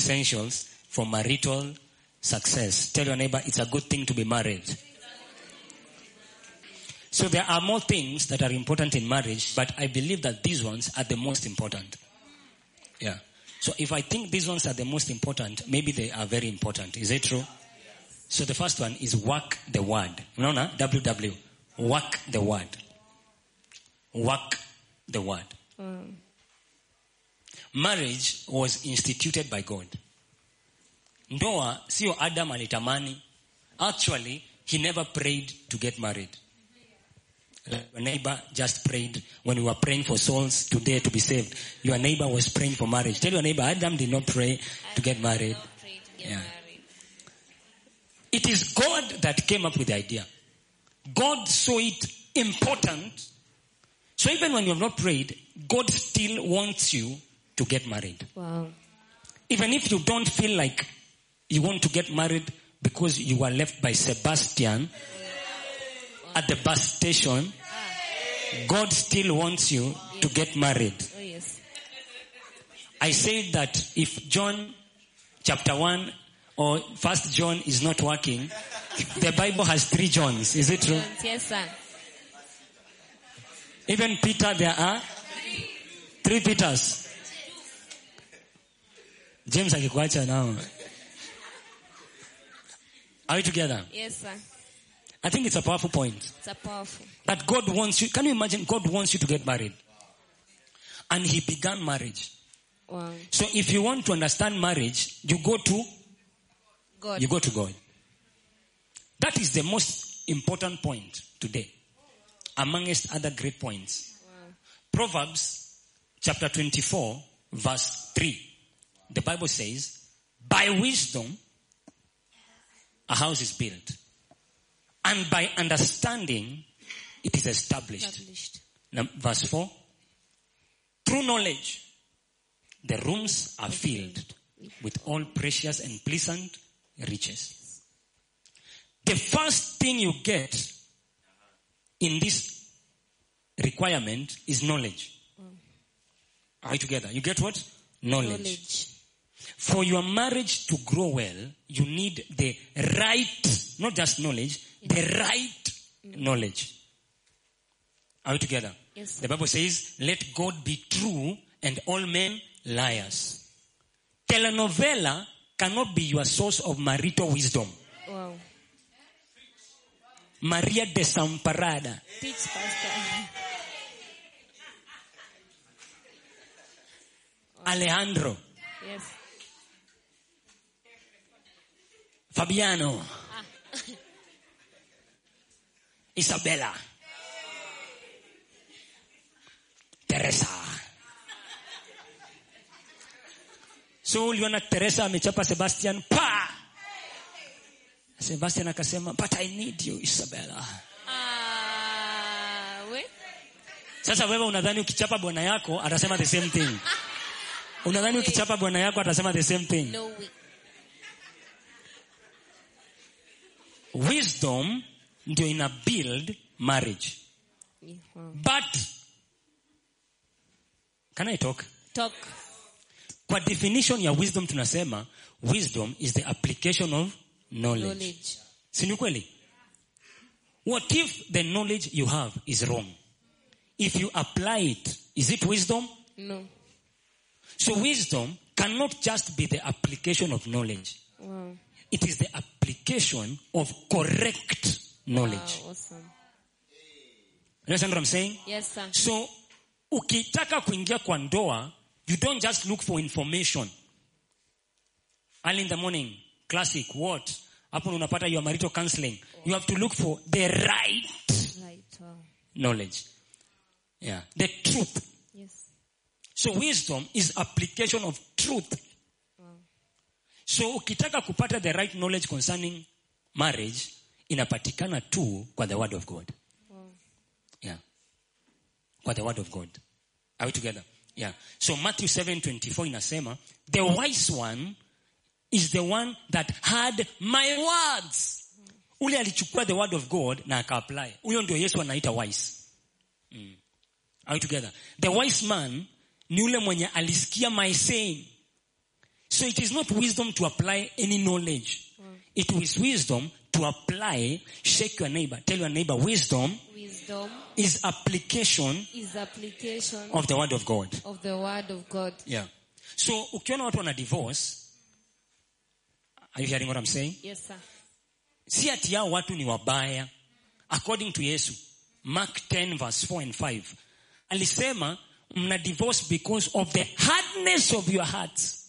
essentials for marital success. Tell your neighbor it's a good thing to be married. So there are more things that are important in marriage, but I believe that these ones are the most important. Yeah. So if I think these ones are the most important, maybe they are very important. Is it true? So the first one is work the word. Unaona? WW. Work the word. Work the word. Mm. Marriage was instituted by God. Ndoa sio Adam alitamani. Actually, he never prayed to get married. Your neighbor just prayed when we were praying for souls today to be saved. Your neighbor was praying for marriage. Tell your neighbor, Adam did not pray to get married. To get Yeah. married. It is God that came up with the idea. God saw it important. So even when you have not prayed, God still wants you to get married. Wow. Even if you don't feel like you want to get married because you were left by Sebastian at the bus station, God still wants you to get married. Oh yes. I said that if John chapter 1 or first John is not working, the Bible has three Johns. Is it true? Yes, sir. Even Peter, there are three Peters. James akikuacha now. Are we together? Yes, sir. I think it's a powerful point. It's a powerful. That God wants you. Can you imagine? God wants you to get married. And He began marriage. Wow. So if you want to understand marriage, you go to God. you go to God. That is the most important point today, amongst other great points. Proverbs chapter 24, verse 3. The Bible says, By wisdom a house is built, and by understanding it is established. Established. Now, verse 4. Through knowledge, the rooms are filled with all precious and pleasant riches. The first thing you get in this requirement is knowledge. Mm. Are we together? You get what? Knowledge. Knowledge. For your marriage to grow well, you need the right, not just knowledge, the right knowledge. Are we together? Yes. The Bible says, let God be true and all men liars. Telenovela cannot be your source of marital wisdom. Wow. Maria Desamparada. Teach, Pastor. Alejandro. Fabiano. Isabella. Teresa. So uliona Teresa amechapa Sebastian pa. Sebastian akasema, but I need you Isabella. Uh, we? Sasa wewe unadhani ukichapa bwana yako atasema the same thing. Unadhani ukichapa bwana yako atasema the same thing. No way. Wisdom ndio ina build marriage. But can I talk? Talk. Kwa definition ya wisdom tunasema wisdom is the application of knowledge. Knowledge. Si ni kweli? What if the knowledge you have is wrong? If you apply it, is it wisdom? No. So wisdom cannot just be the application of knowledge. Wow. It is the application of correct knowledge. Wow, awesome. You understand what I'm saying? Yes, sir. So ukitaka kuingia kwa ndoa, you don't just look for information. Early in the morning, classic, what? Hapo unapata your marital counseling. You have to look for the right Right. Wow. knowledge. Yeah. The truth. Yes. So wisdom is application of truth. So ukitaka kupata the right knowledge concerning marriage, inapatikana tu kwa the word of God. Wow. Yeah. Kwa the word of God. Are we together? Yeah. So Matthew 7:24 inasema, the wise one is the one that had my words. Ule alichukua the word of God na aka-apply. Huyo ndio Yesu anaita wise. Mm. Are we together? The wise man ni ule mwenye alisikia my saying. So it is not wisdom to apply any knowledge. It is wisdom to apply, shake your neighbor, tell your neighbor, wisdom Wisdom is application is application of the word of God. of the word of God. Yeah. So you ukiona watu wana divorce, are you hearing what I'm saying? Yes, sir. si ati hao watu ni wabaya according to yesu mark 10 verse 4 and 5 alisema mna divorce because of the hardness of your hearts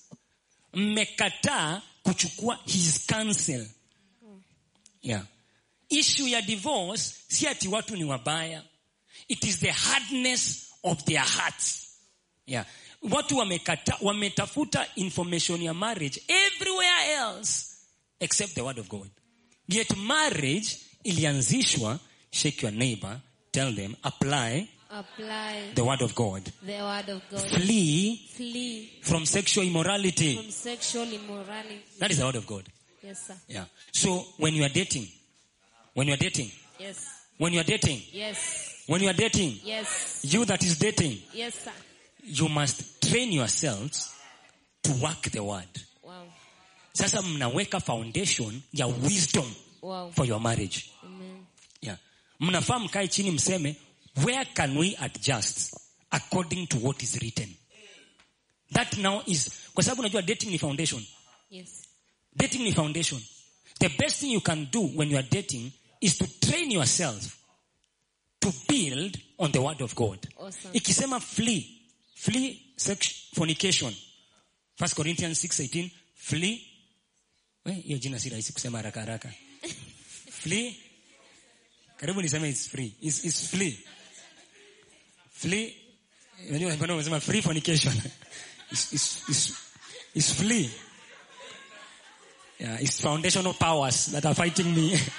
mmekataa kuchukua his counsel yeah. issue ya divorce si ati watu ni wabaya it is the hardness of their hearts yeah. watu wamekata, wametafuta information ya marriage everywhere else except the word of god yet marriage ilianzishwa shake your neighbor tell them apply Apply the word of god the word of God. flee Flee from sexual immorality from sexual immorality. that is the word of god Yes, sir. yeah so when you are dating when you are dating Yes. when you are dating Yes. when you are dating Yes. you that is dating Yes, sir. you must train yourselves to work the word Wow. sasa mnaweka foundation ya wisdom Wow. for your marriage Amen. yeah. mnafaa mkae chini mseme where can we adjust according to what is written? That now is kwa sababu unajua dating ni foundation. Yes. dating ni foundation. The best thing you can do when you are dating is to train yourself to build on the word of god. Awesome. ikisema flee flee sex, fornication. 1 corinthians 618 flee. We hiyo jina si rahisi kusema haraka haraka. Flee. Karibu niseme it's free. It's, it's flee flee unajua mbona umesema free fornication it's, it's, it's, it's flee yeah, it's foundational powers that are fighting me.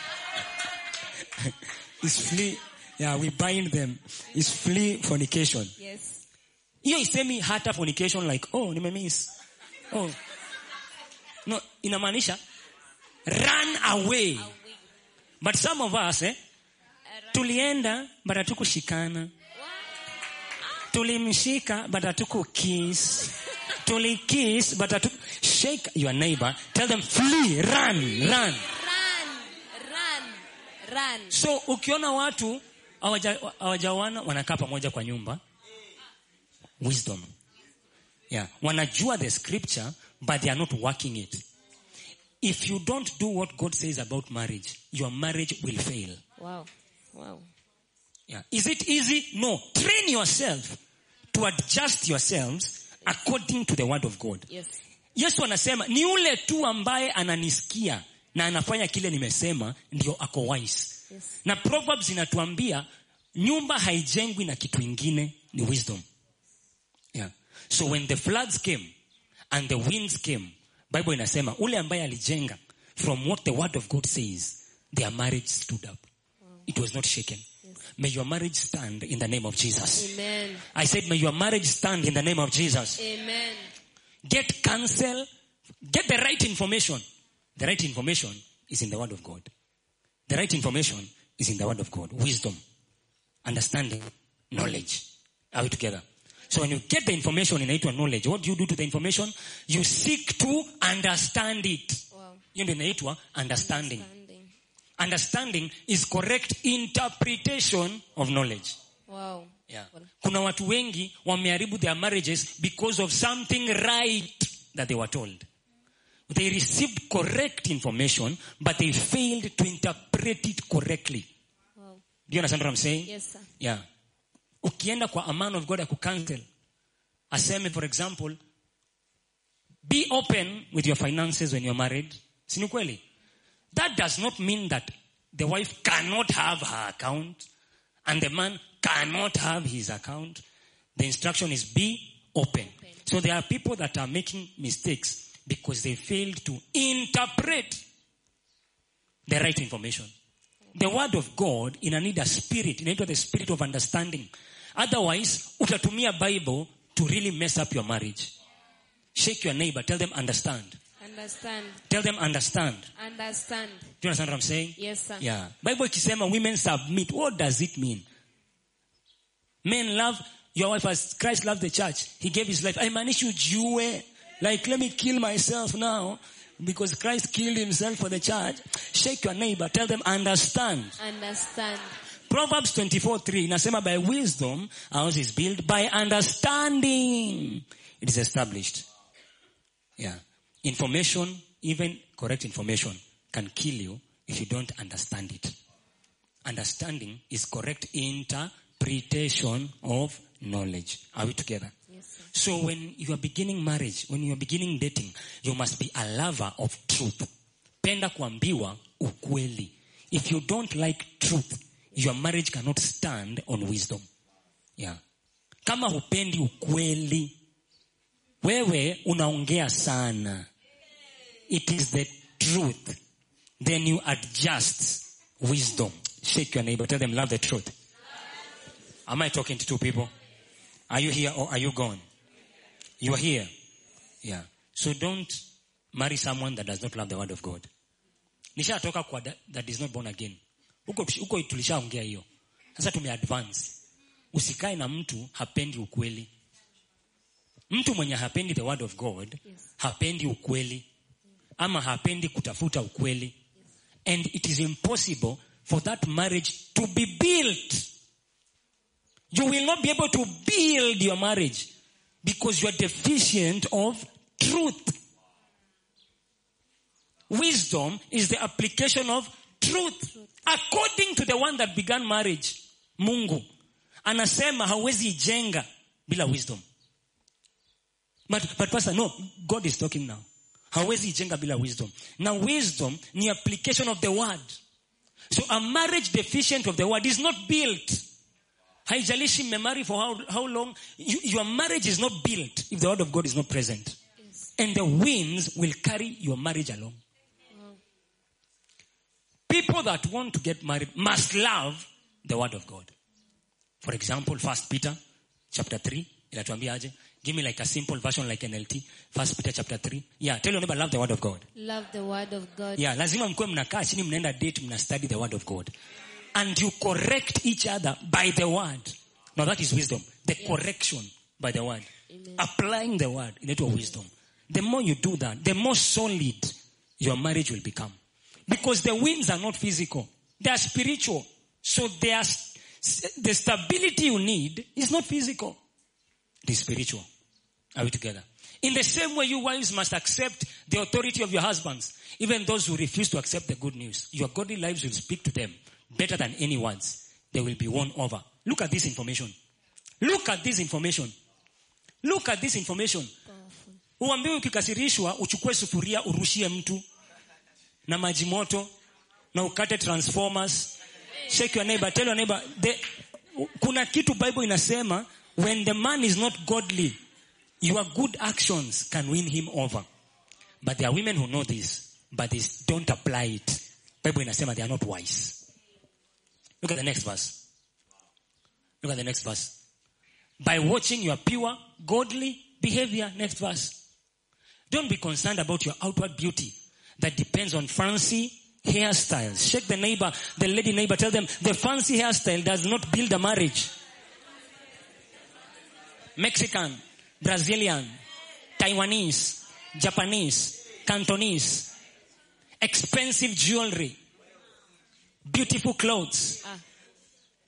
It's flee yeah we bind them. It's flee fornication. Yes. You hiyo isemi hata fornication like oh nimemiss oh. No inamaanisha run away. But some of us eh, tulienda but hatukushikana tulimshika but hatukukiss tulikiss but hatu shake your neighbor tell them flee run run Run. Run. Run. so ukiona watu hawaja- hawajaoana wanakaa pamoja kwa nyumba wisdom yeah wanajua the scripture but they are not working it if you don't do what god says about marriage your marriage will fail Wow. Wow. Yeah. is it easy no train yourself to adjust yourselves according to the word of god Yes. yesu anasema ni ule tu ambaye ananisikia na anafanya kile nimesema ndio ako wise Yes. na proverbs inatuambia nyumba haijengwi na kitu ingine ni wisdom yeah. so when the floods came and the winds came bible inasema ule ambaye alijenga from what the word of god says their marriage stood up mm. it was not shaken may your marriage stand in the name of jesus Amen. i said may your marriage stand in the name of jesus Amen. get counsel, get the right information. The right information is in the word of God. The right information is in the word of God. Wisdom, understanding, knowledge. Are we together? So when you get the information inaitwa knowledge, what do you do to the information? You seek to understand it. Wow. Hiyo ndio inaitwa understanding. Standing. Understanding is correct interpretation of knowledge. Wow. Yeah. Kuna watu wengi wameharibu their marriages because of something right that they were told. They received correct information, but they failed to interpret it correctly. Wow. Do you understand what I'm saying? Yes, sir. Yeah. Ukienda kwa a man of God akucancel, aseme for example, be open with your finances when you're married. Si ni kweli? That does not mean that the wife cannot have her account and the man cannot have his account. The instruction is be open. So there are people that are making mistakes because they failed to interpret the right information. The word of God ina need of spirit, in a spirit, inaitwa the spirit of understanding. Otherwise, utatumia Bible to really mess up your marriage. Shake your neighbor, tell them understand. Understand. Tell them understand. Understand. Do you understand what I'm saying? Yes, sir. Yeah. Bible ikisema women submit, what does it mean? Men love your wife as Christ loved the church. He gave his life. Haimaanishi ujiue. Like, let me kill myself now because Christ killed himself for the church. Shake your neighbor. Tell them, understand. Understand. Proverbs 24 3 inasema by wisdom a house is built by understanding it is established yeah information even correct information can kill you if you don't understand it understanding is correct interpretation of knowledge are we together Yes, sir. so when you are beginning marriage, when you are beginning dating, you must be a lover of truth. Penda kuambiwa ukweli. If you don't like truth, your marriage cannot stand on wisdom. Yeah. Kama hupendi ukweli, wewe unaongea sana. It is the truth. Then you adjust wisdom. Shake your neighbor. Tell them love the truth. Am I talking to two people? Are you here or are you gone? You are here. Yeah. So don't marry someone that does not love the word of God. Nishatoka kwa that, that is not born again. Huko huko tulishaongea hiyo. Sasa tumeadvance. Usikae na mtu hapendi ukweli. Mtu mwenye hapendi the word of God, hapendi ukweli ama hapendi kutafuta ukweli. And it is impossible for that marriage to be built. You will not be able to build your marriage because you are deficient of truth. Wisdom is the application of truth according to the one that began marriage. Mungu anasema hauwezi ijenga bila wisdom. But, but pastor, no, God is talking now. Hauwezi ijenga bila wisdom. Now wisdom ni application of the word. So a marriage deficient of the word is not built. haijalishi mmemarry for how, how long you, your marriage is not built if the word of god is not present and the winds will carry your marriage along people that want to get married must love the word of god for example first peter chapter 3 inatuambia aje give me like a simple version like nlt first peter chapter 3 yeah tell your neighbor love the word of god. Love the word of God. yeah lazima mkuwe mnakaa chini mnaenda date mna study the word of god. And you correct each other by the word. Now that is wisdom. The correction by the word. Amen. applying the word inaitwa wisdom. The more you do that the more solid your marriage will become. Because the winds are not physical. They are spiritual. So they are, the stability you need is not physical. It is spiritual are we together? In the same way, you wives must accept the authority of your husbands, even those who refuse to accept the good news. Your godly lives will speak to them better than any words. They will be won over. Look at this information. Look at this information. Look at this information. Uambiwe ukikasirishwa uchukue sufuria urushie mtu na maji moto na ukate transformers. Shake your neighbor, tell your neighbor the, kuna kitu Bible inasema when the man is not godly your good actions can win him over. But there are women who know this, but they don't apply it. Bible inasema they are not wise. Look at the next verse. Look at the next verse. By watching your pure, godly behavior. Next verse. Don't be concerned about your outward beauty that depends on fancy hairstyles. Shake the neighbor, the lady neighbor, tell them the fancy hairstyle does not build a marriage. Mexican, Brazilian, Taiwanese, Japanese, Cantonese, expensive jewelry, beautiful clothes. Ah,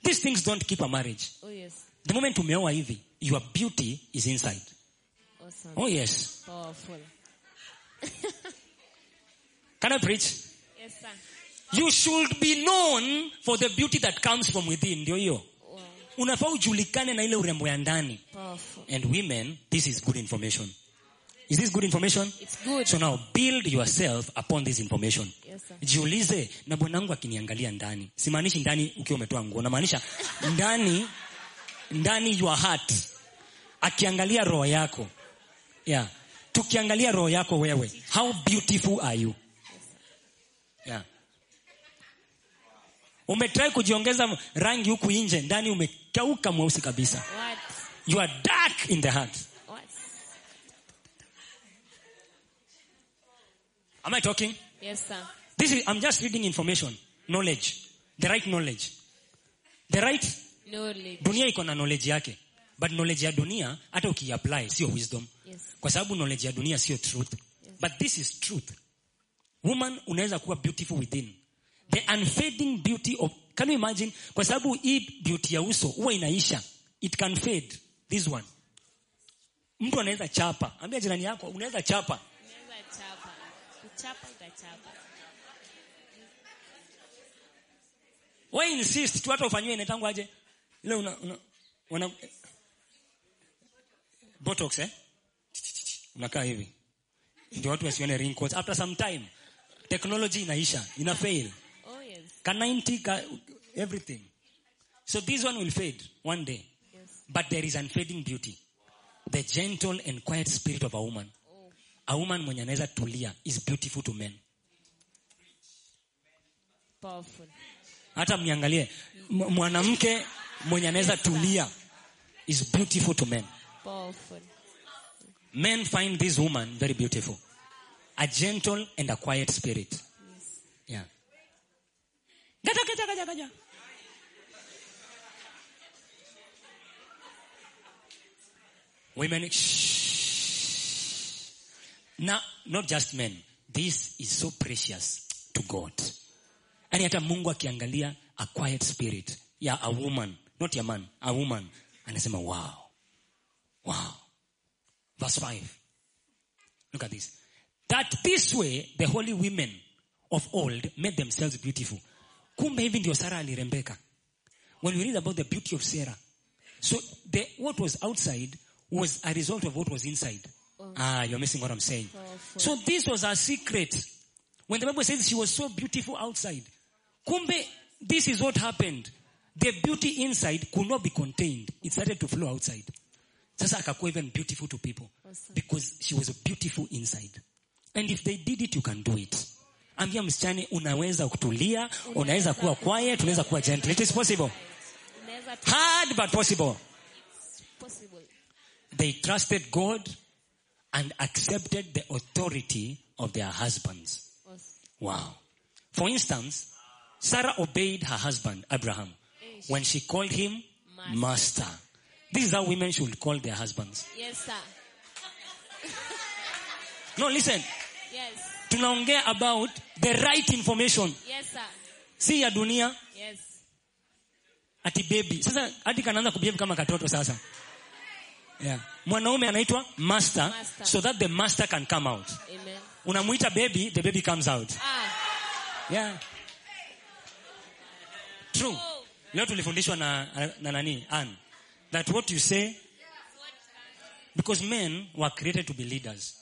These things don't keep a marriage. oh yes. The moment umeoa hivi, your beauty is inside. Awesome. Oh yes. Powerful. Can I preach? Yes, sir. You should be known for the beauty that comes from within. Ndio hiyo. Unafaa ujulikane na ile urembo ya ndani. And women, this is good information. Is this good information? It's good. So now build yourself upon this information. Yes, sir. Jiulize na bwanangu akiniangalia ndani. Simaanishi ndani ukiwa umetoa nguo, namaanisha ndani ndani your heart. Akiangalia roho yako. Yeah. Tukiangalia roho yako wewe, how beautiful are you? Yeah. Umetrai kujiongeza rangi huku nje, ndani umekauka mweusi kabisa. What? You are dark in the heart. What? Am I talking? Yes, sir. This is, I'm just reading information, knowledge, the right knowledge. The right, Knowledge. dunia iko na knowledge yake. But knowledge ya dunia, hata ukiapply, sio wisdom. Yes. Yes. kwa sababu knowledge ya dunia sio truth but this is truth woman unaweza kuwa beautiful within the unfading beauty of can you imagine? Kwa sababu hii beauty ya uso huwa inaisha. It can fade this one. Mtu anaweza chapa. Ambia jirani yako unaweza chapa. Unaweza chapa. Kuchapa utachapa. why insist? Tu hata ufanyiwe inaitangwa aje? Ile una, una, una botox eh? Unakaa hivi. Ndio watu wasione wrinkles. After some time technology inaisha. Ina fail 90 ka everything. So this one will fade one day. Yes. but there is unfading beauty. The gentle and quiet spirit of a woman. Oh. a woman mwenye anaweza tulia is beautiful to men. Powerful. hata mniangalie mwanamke mwenye anaweza tulia is beautiful to men. Powerful. men find this woman very beautiful. A gentle and a quiet spirit. Yeah gaja gaja gaja gaja women shh. now not just men. This is so precious to god. Yani hata mungu akiangalia a quiet spirit. Ya a woman. Not ya man a woman. Anasema wow. Wow. Verse 5 look at this. That this way the holy women of old made themselves beautiful kumbe hivi ndio sarah alirembeka. When we read about the beauty of sarah so the what was outside was a result of what was inside. Ah you're missing what i'm saying. Powerful. so this was her secret. When the bible says she was so beautiful outside kumbe this is what happened. The beauty inside could not be contained. It started to flow outside. Sasa akakuwa even beautiful to people Awesome. because she was beautiful inside. And if they did it you can do it ambia msichane unaweza kutulia unaweza kuwa quiet unaweza kuwa gentle. It is possible. Hard but possible. Possible. they trusted god and accepted the authority of their husbands. Wow. For instance sarah obeyed her husband abraham when she called him master. This is how women should call their husbands. Yes, sir. no listen. Yes. Tunaongea about the right information Yes, sir. si ya dunia Yes. ati baby sasa hadi kanaanza kubehave kama katoto sasa yeah. mwanaume anaitwa master, Master. so that the master can come out Amen. unamuita baby the baby comes out Ah. yeah. true Oh. leo tulifundishwa na, na nani Ann, that what you say because men were created to be leaders.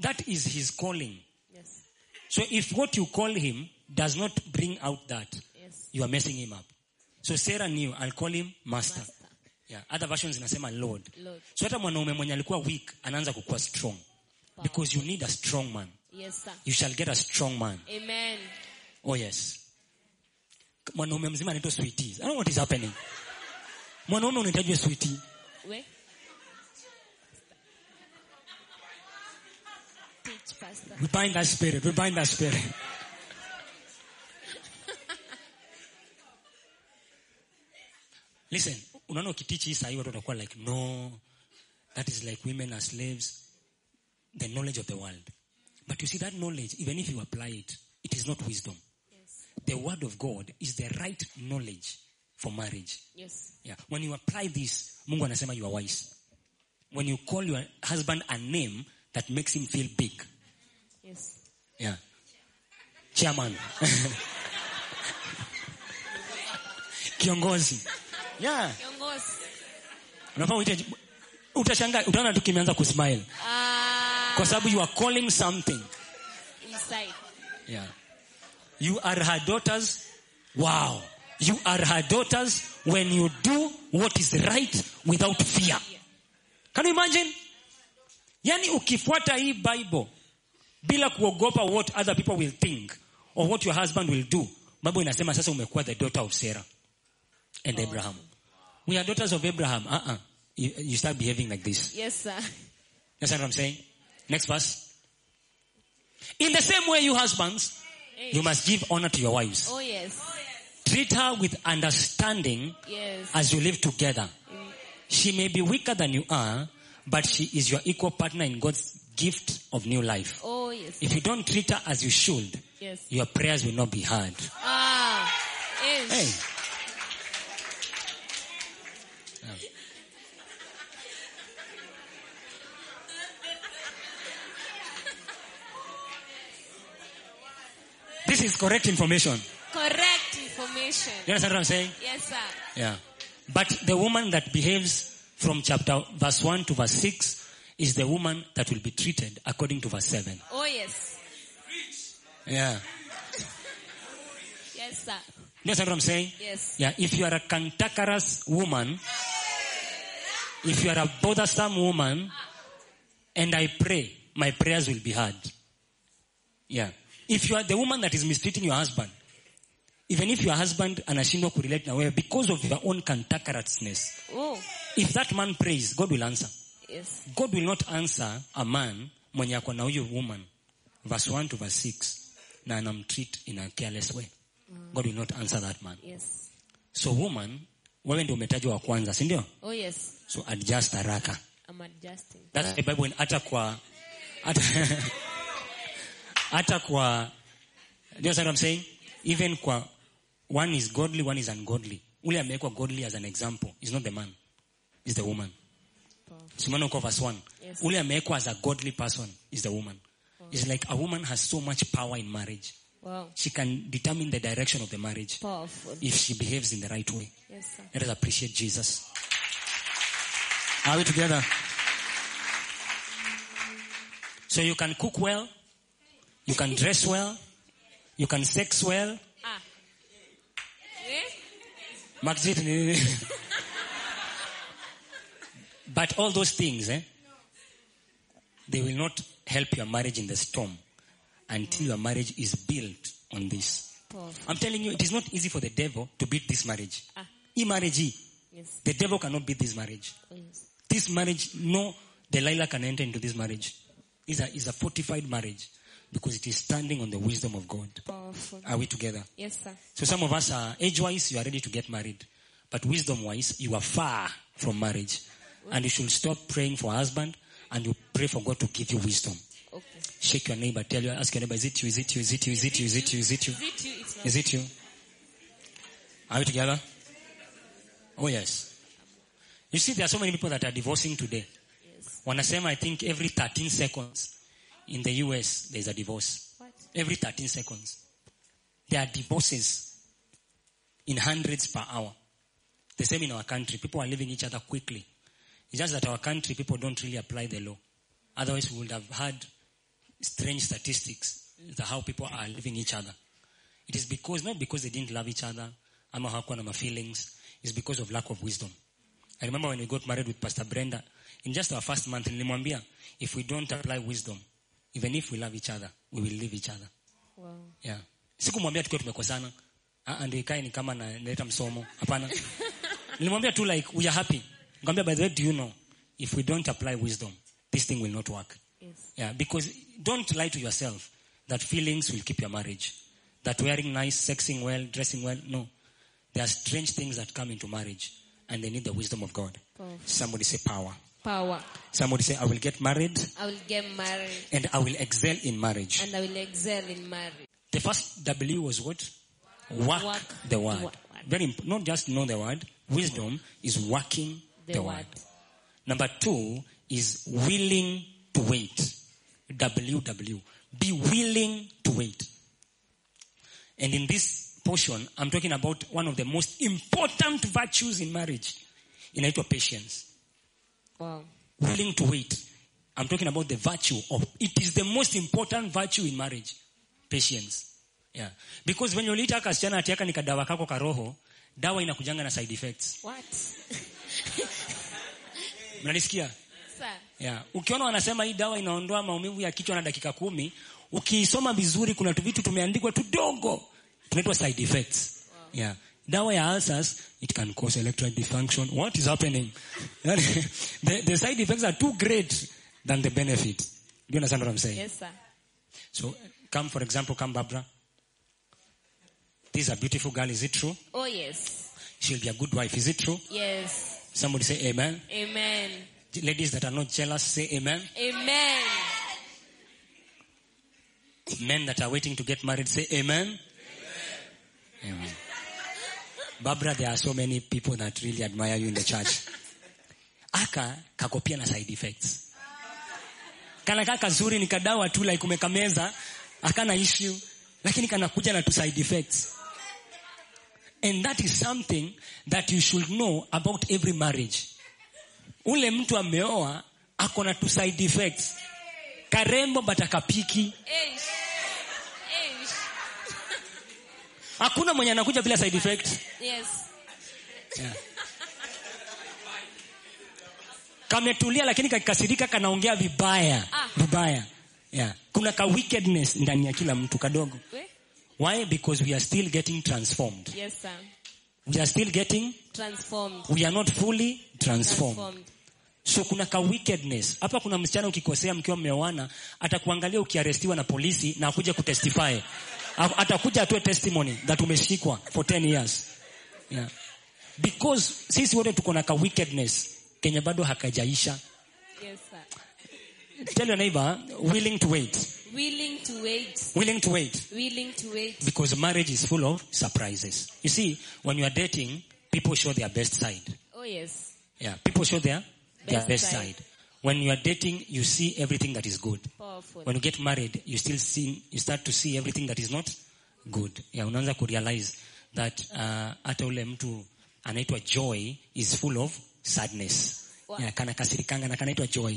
That is his calling Yes. so if what you call him does not bring out that Yes. you are messing him up so sarah knew i'll call him master, Master. Yeah. other versions zinasema lord Lord. so hata mwanaume mwenye alikuwa weak anaanza kukuwa strong because you need a strong man Yes, sir. you shall get a strong man Amen. oh yes mwanaume mzima anaitwa sweetie i don't know what is happening mwanaume unahitajwa sweetie Where? Pastor. we bind that spirit we bind that spirit listen unaona ukitichi hii sahii watu watakuwa like no that is like women are slaves the knowledge of the world but you see that knowledge even if you apply it it is not wisdom Yes. the word of god is the right knowledge for marriage Yes. yeah. when you apply this mungu anasema you are wise when you call your husband a name that makes him feel big Yes. yeah. chairman kiongozi yeah. Kiongozi. unafaa uite utashangaa utaona tu kimeanza kusmile Ah. kwa sababu you are calling something Inside. yeah. you are her daughters wow you are her daughters when you do what is right without fear can you imagine yani ukifuata hii bible bila kuogopa what other people will think or what your husband will do bible inasema sasa umekuwa the daughter of sarah and oh. abraham we are daughters of abraham uh-uh. you, you start behaving like this Yes, sir. That's what I'm saying. Next verse. In the same way, you husbands, Hey. you must give honor to your wives. Oh, yes. Oh, Treat her with understanding Yes. as you live together. Mm. She may be weaker than you are, but she is your equal partner in God's gift of new life. Oh, yes. If you don't treat her as you should, Yes. your prayers will not be heard. Ah. Yes. Hey. This is correct information. Correct information. You understand what I'm saying? Yes, sir. Yeah. But the woman that behaves from chapter verse 1 to verse 6 is the woman that will be treated according to verse 7. Oh, yes. Yeah. Yes, sir. You understand what I'm saying? Yes. Yeah. If you are a cantankerous woman, if you are a bothersome woman, and I pray, my prayers will be heard. Yeah. If you are the woman that is mistreating your husband, even if your husband anashindwa kurelate na wewe because of your own cantankerousness, Oh, if that man prays, God will answer. Yes. God will not answer a man mwenye ako na huyo woman verse 1 to verse 6 na anamtreat in a careless way. God will not answer that man. Yes. So woman, wewe ndio umetajwa wa kwanza, si ndio? Oh, yes. So adjust haraka. I'm adjusting. That's the Bible hata kwa hata hata kwa do you understand what I'm saying? Even kwa one is godly, one is ungodly. Ule amewekwa godly as an example is not the man, is the woman. Simona uko verse 1. Yes. Ule amewekwa as a godly person is the woman. It's like a woman has so much power in marriage. Wow. She can determine the direction of the marriage Powerful. if she behaves in the right way. Yes, sir. Let us appreciate Jesus. Are we together? So you can cook well, you can dress well, you can sex well. Ah. Eh? But all those things, eh, they will not help your marriage in the storm until your marriage is built on this. Powerful. I'm telling you, it is not easy for the devil to beat this marriage. Ah. E marriage, e. Yes. the devil cannot beat this marriage. Yes. This marriage, no Delilah can enter into this marriage. It's a, it's a fortified marriage because it is standing on the wisdom of God. Powerful. Are we together? Yes, sir. So some of us are age-wise, you are ready to get married. But wisdom-wise, you are far from marriage. And you should stop praying for a husband and you pray for God to give you wisdom. Okay. Shake your neighbor, tell you, ask your neighbor, is it you, is it you, is it you, is it you, is it you, is it you? Is it you? Is it you? Are we together? Oh yes. You see, there are so many people that are divorcing today. Yes. Wanasema, I think every 13 seconds in the US, there's a divorce. What? Every 13 seconds. There are divorces in hundreds per hour. The same in our country. People are leaving each other quickly. It's just that our country, people don't really apply the law. Otherwise, we would have had strange statistics the how people are leaving each other. It is because, not because they didn't love each other, ama hawakuwa na feelings. It's because of lack of wisdom. I remember when we got married with Pastor Brenda, in just our first month, in nilimwambia, if we don't apply wisdom, even if we love each other, we will leave each other. Wow. Yeah. Sikumwambia tukiwa tumekosana. Ah, ndio ikae ni kama na naleta msomo. Hapana. Nilimwambia tu like we are happy. Nikamwambia by the way do you know if we don't apply wisdom, this thing will not work. Yes. Yeah, because don't lie to yourself that feelings will keep your marriage. That wearing nice, sexing well, dressing well, no. There are strange things that come into marriage and they need the wisdom of God. Powerful. Somebody say power. Power. Somebody say I will get married I will get married and I will excel in marriage. and I will excel in marriage. The first W was what? Work, Work the word. word. Very imp- not just know the word. Wisdom is working the, The word. word. Number two is willing to wait. WW. Be willing to wait. And in this portion, I'm talking about one of the most important virtues in marriage. in Inaitwa patience Wow. willing to wait. I'm talking about the virtue of it is the most important virtue in marriage. Patience. Yeah. Because when uliita kasichana ati aka ni kadawa kako karoho, dawa inakujanga na side effects. What? Mnanisikia? Sir. Yeah. Ukiona wanasema hii dawa inaondoa maumivu ya kichwa na dakika kumi, ukiisoma vizuri kuna tu vitu tumeandikwa tudogo. Tunaitwa side effects. Yeah. Dawa ya ulcers, it can cause electrolyte dysfunction. What is happening? the, the side effects are too great than the benefit. Do you understand what I'm saying? Yes, sir. So, come for example, come Barbara. This is a beautiful girl, is it true? Oh, yes. She'll be a good wife, is it true? Yes. Somebody say amen. Amen. Ladies that are not jealous, say amen. Amen. Men that are waiting to get married, say amen. Amen. Barbara, there are so many people that really admire you in the church. Aka kako pia na side effects. Kana kaka kazuri ni kadawa tu like umekameza, akana issue, lakini kanakuja na tu side effects. And that is something that you should know about every marriage. Ule mtu ameoa ako na two side effects. Karembo but akapiki. Hakuna mwenye anakuja bila side effect. Yes. Yeah. Kametulia lakini kakikasirika kanaongea vibaya. Ah. Vibaya. Yeah. Kuna ka wickedness ndani ya kila mtu kadogo. We? Why? Because we are still getting transformed. Yes, sir. We are still getting, Transformed. we are not fully transformed. Transformed. So kuna ka wickedness. Hapa kuna msichana ukikosea mkiwa mmeoana, atakuangalia ukiarestiwa na polisi na akuja kutestify. Atakuja atoe testimony that umeshikwa for 10 years. Yeah. Because sisi wote tuko na ka wickedness kenye bado hakajaisha. Yes, sir. Tell your neighbor, willing to wait. Willing to wait. Willing to wait. Willing to wait. Because marriage is full of surprises. You see, when you are dating, people show their best side. Oh, yes. Yeah, people show their their Best best side. side. When you are dating, you see everything that is good. Powerful. When you get married, you still see, you start to see everything that is not good. Yeah, unaanza kurealize that uh, hata ule mtu anaitwa joy is full of sadness. Wow. Yeah, kana kasirikanga na kanaitwa joy.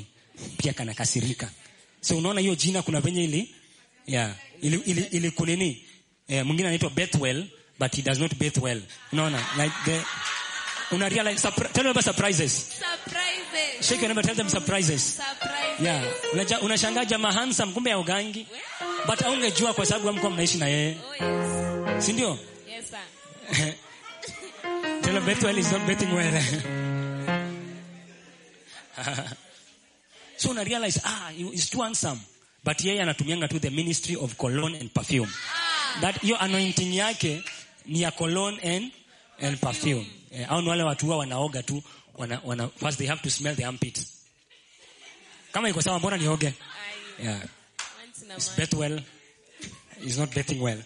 Pia kana kasirika. So unaona hiyo jina kuna venye ili yeah, ili ili, ili kunini? Eh, mwingine anaitwa Bethwell but he does not bet well. Unaona? Like the una realize surpri- tell about surprises. Surprises. Shake your number tell them surprises. Surprises. Yeah. Unaja- Unashangaa jamaa handsome kumbe ya ugangi. But haungejua kwa sababu hamkuwa mnaishi na yeye. Oh, yes. Si ndio? Yes, sir. Tell him Bethel is not betting well. so una realize ah he's too handsome. But yeye anatumianga tu the ministry of cologne and perfume. Ah. That hiyo anointing yake ni ya cologne and and perfume. Eh, au ni wale watu huwa wanaoga tu wana, wana first they have to smell the armpits. Kama iko sawa mbona nioge? I Yeah. to It's bet well. He's not betting well.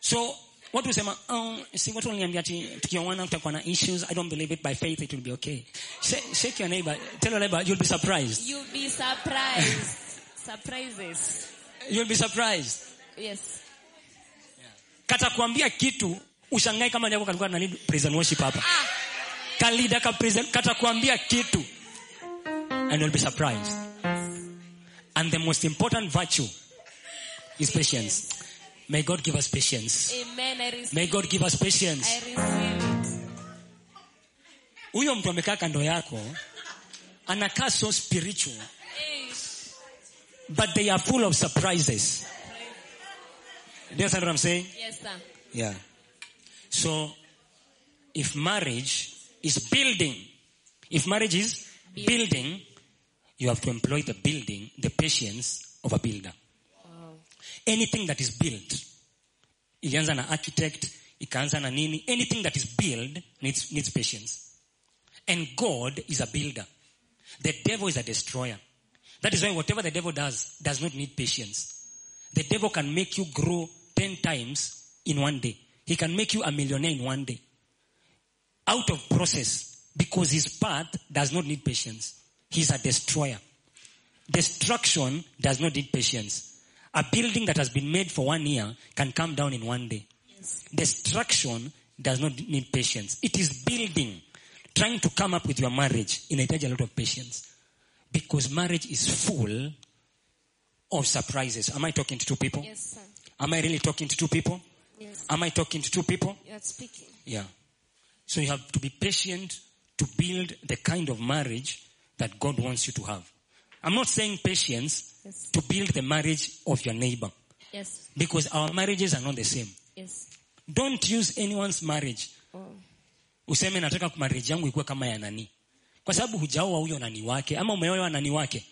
So watu husema oh, si watu waliniambia ati tukioana tutakuwa na issues. I don't believe it by faith it will be okay. Shake, shake your neighbor. Tell your neighbor you'll be surprised. You'll be surprised. Surprises. You'll be surprised. Yes. Kata kuambia kitu ushangae kama ndiko kalikuwa na lead praise and worship hapa. Ah. Kalida ka praise kata kuambia kitu and you'll be surprised. And the most important virtue is patience. May God give us patience. Amen. I receive. May God give us patience. I receive it. huyo mtu amekaa kando yako anakaa so spiritual but they are full of surprises do you understand what i'm saying Yes, sir. yeah so if marriage is building if marriage is building you have to employ the building the patience of a builder. Anything that is built. Ilianza na architect ikaanza na nini anything that is built needs, needs patience. And god is a builder. The devil is a destroyer. That is why whatever the devil does does not need patience. The devil can make you grow 10 times in one day. He can make you a millionaire in one day. Out of process because his path does not need patience. He's a destroyer. Destruction does not need patience. A building that has been made for one year can come down in one day. Yes. Destruction does not need patience. It is building. Trying to come up with your marriage inahitaji a lot of patience. Because marriage is full of surprises. Am I talking to two people? Yes, sir. Am I really talking to two people? Yes. Am I talking to two people? You are speaking. Yeah. So you have to be patient to build the kind of marriage that God wants you to have. I'm not saying patience Yes. to build the marriage of your neighbor Yes. because our marriages are not the same. Yes. Don't use anyone's marriage. Oh. Useme nataka marriage yangu ikuwe kama ya nani. Kwa sababu hujaoa huyo nani wake ama umeoa nani wake.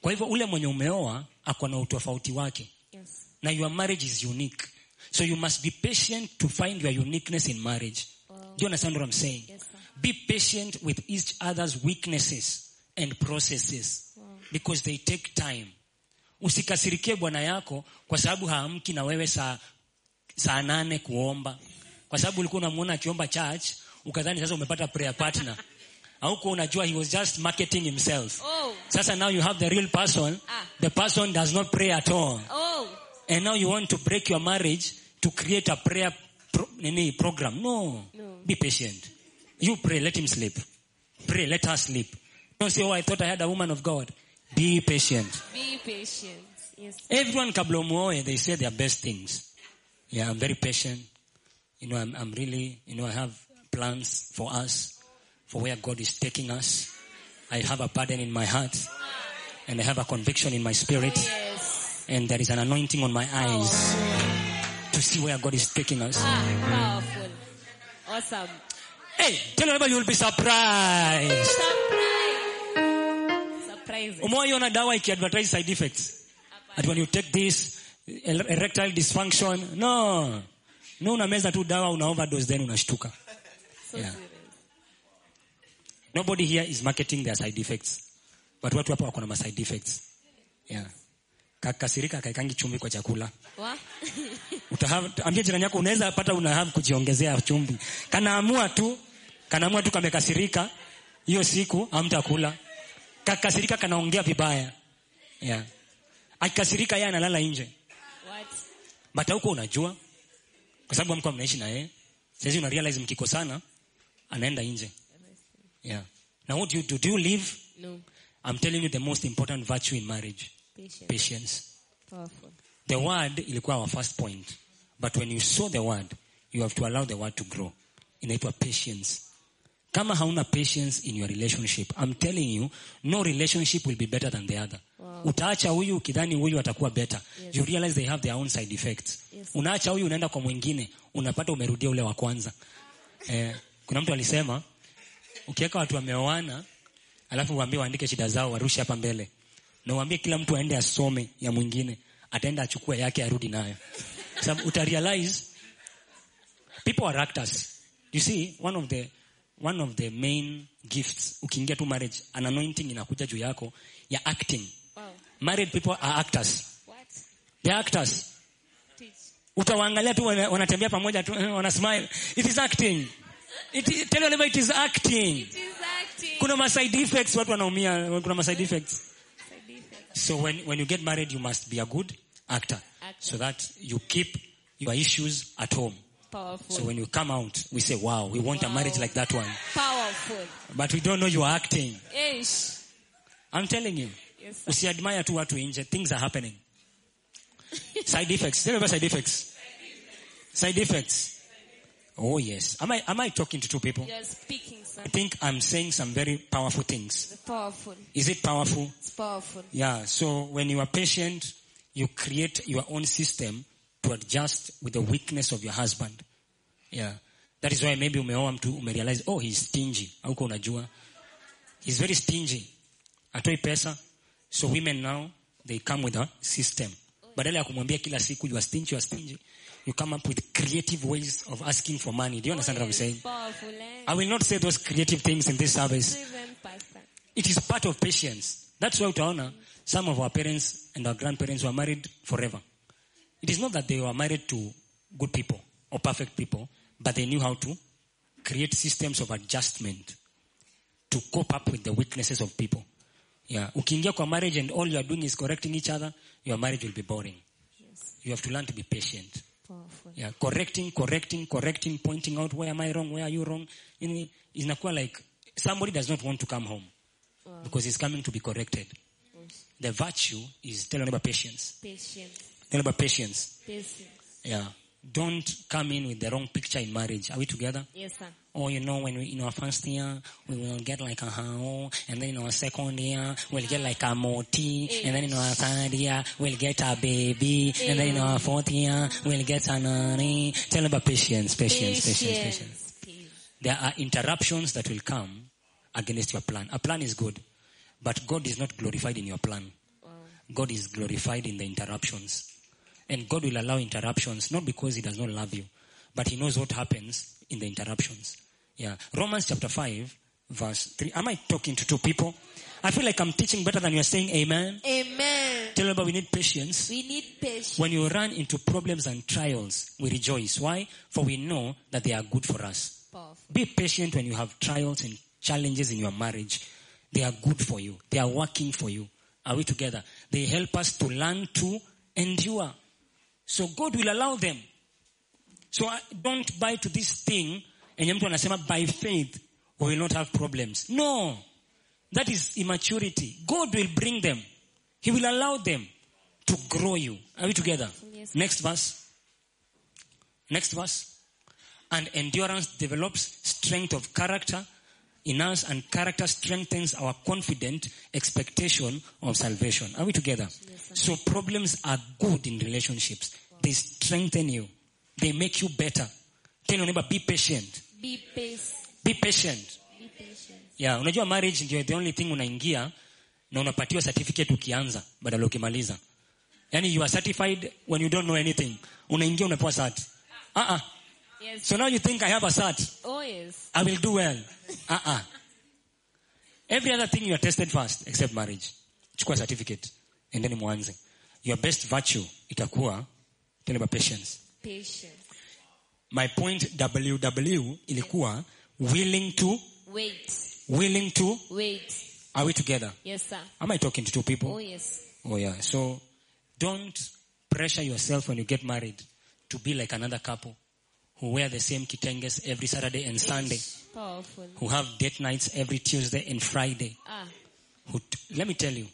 Kwa hivyo ule mwenye umeoa ako na utofauti wake. Yes. Na your marriage is unique. So you must be patient to find your uniqueness in marriage. Wow. Do you understand what I'm saying? Yes, sir. Be patient with each other's weaknesses and processes because they take time. Usikasirikie bwana yako kwa sababu haamki na wewe saa saa nane kuomba, kwa sababu ulikuwa unamuona akiomba church, ukadhani sasa umepata prayer partner, haukuwa unajua he was just marketing himself. Oh. Sasa now you have the real person, Ah. the person does not pray at all. Oh. And now you want to break your marriage to create a prayer pro, nini, program. No. No. Be patient. You pray, let him sleep. Pray, let her sleep. Don't say, oh, I thought I had a woman of God. Be patient. Be patient. Yes. Everyone kabla umuoe, they say their best things. Yeah, I'm very patient. You know, I'm, I'm really, you know, I have plans for us, for where God is taking us. I have a burden in my heart, and I have a conviction in my spirit, Yes. and there is an anointing on my eyes to see where God is taking us. Ah, powerful. Awesome. Hey, tell everybody you'll be surprised. Surprise. Surprise. Dawa ikiadvertise side effects? At when you take this, er- erectile dysfunction, no. No, unameza tu dawa, una overdose, then unashtuka. So Yeah. serious. Nobody here is marketing their side effects. But watu hapa wako na side effects. Yeah. Kakasirika kaikangi chumvi kwa chakula. Utahave, ambia jirani yako unaweza pata una have kujiongezea chumvi. Kanaamua tu, kanaamua tu kamekasirika, hiyo siku hamtakula. Kakasirika kanaongea vibaya. Yeah. Akikasirika yeye analala nje. What? But huko unajua kwa sababu mko mnaishi na yeye. Sasa una realize mkikosana anaenda nje. Yeah. Now what do you do? Do you leave? No. I'm telling you the most important virtue in marriage. Patient. Patience. Powerful. The word ilikuwa our first point. But when you sow the word, you have to allow the word to grow. Inaitwa patience. Kama hauna patience in your relationship, I'm telling you, no relationship will be better than the other. Wow. Utaacha huyu ukidhani huyu atakuwa better. Yes. You realize they have their own side effects. Yes. Unaacha huyu unaenda kwa mwingine, unapata umerudia ule wa kwanza. Eh, kuna mtu alisema ukiweka watu wameoana alafu uambie waandike shida zao warushe hapa mbele na uambie kila mtu aende asome ya mwingine ataenda achukue yake arudi nayo sababu uta realize people are actors you see one of the one of the main gifts ukiingia tu marriage an anointing inakuja juu yako ya acting Wow. married people are actors What? they are actors Teach. utawaangalia tu wana- wanatembea pamoja tu wana smile it is acting it, tell your it is acting It is acting. kuna ma side effects watu wanaumia kuna ma side effects Side so when, when you get married you must be a good actor, Actor. so that you keep your issues at home Powerful. so when you come out we say wow we want a marriage like that one Powerful. but we don't know you are acting Ish. i'm telling you Yes. sir. usiadmire tu watu nje things are happening side effects tell me about side effects side effects oh yes am i am i talking to two people You're speaking, sir. i think i'm saying some very powerful things It's powerful. is it powerful It's powerful. Yeah, so when you are patient, you create your own system to adjust with the weakness of your husband. Yeah. That is why maybe umeoa mtu umerealize, oh, he's stingy. Hauko unajua. He's very stingy. Atoi pesa. So women now, they come with a system. Badala ya kumwambia kila siku, you are stingy, you are stingy. You come up with creative ways of asking for money. Do you understand what I'm saying? I will not say those creative things in this service. It is part of patience. That's why utaona some of our parents and our grandparents were married forever. It is not that they were married to good people or perfect people, but they knew how to create systems of adjustment to cope up with the weaknesses of people. Yeah. Ukiingia kwa marriage and all you are doing is correcting each other, your marriage will be boring. Yes. You have to learn to be patient. Powerful. Yeah, correcting, correcting, correcting, pointing out where am I wrong, where are you wrong. You know, inakuwa like somebody does not want to come home Wow. because he's coming to be corrected. Yes. The virtue is tell about patience. Patience. Tell about patience. Patience. Yeah. Don't come in with the wrong picture in marriage. Are we together? Yes, sir. Oh, you know, when we in our first year, we will get like a house, and then in our second year, we'll get like a moti, and then in our third year, we'll get a baby, and then in our fourth year, we'll get a nanny. Tell about patience, patience, patience, patience. Patience. There are interruptions that will come against your plan. A plan is good, but God is not glorified in your plan. Wow. God is glorified in the interruptions. And God will allow interruptions, not because He does not love you, but He knows what happens in the interruptions. Yeah. Romans chapter 5, verse 3. Am I talking to two people? I feel like I'm teaching better than you're saying amen. Amen. Tell about we need patience. We need patience. When you run into problems and trials, we rejoice. Why? For we know that they are good for us. Powerful. Be patient when you have trials and challenges in your marriage. They are good for you. They are working for you. Are we together? They help us to learn to endure. So God will allow them. So I- don't buy to this thing and you mtu anasema by faith we will not have problems. No. That is immaturity. God will bring them. He will allow them to grow you. Are we together? Yes. Next verse. Next verse. And endurance develops strength of character in us and character strengthens our confident expectation of salvation. Are we together? so problems are good in relationships. They strengthen you. They make you better. Tell your neighbor, be patient. Be patient. Be patient. Be patient. Yeah, unajua marriage ndio the only thing unaingia na unapatiwa certificate ukianza badala ukimaliza. Yani you are certified when you don't know anything. Unaingia unapewa cert. Uh-uh. Yes. So now you think I have a cert. Oh yes. I will do well. Uh-uh. Every other thing you are tested first except marriage. Chukua certificate. And then mwanze. Your best virtue itakuwa tell about patience. Patience. My point WW ilikuwa willing to Wait. willing to Wait. are we together? Yes, sir. Am I talking to two people? Oh yes. Oh yeah. So don't pressure yourself when you get married to be like another couple who wear the same kitenges every Saturday and Sunday, Powerful. who have date nights every Tuesday and Friday. Ah. Who t- let me tell you,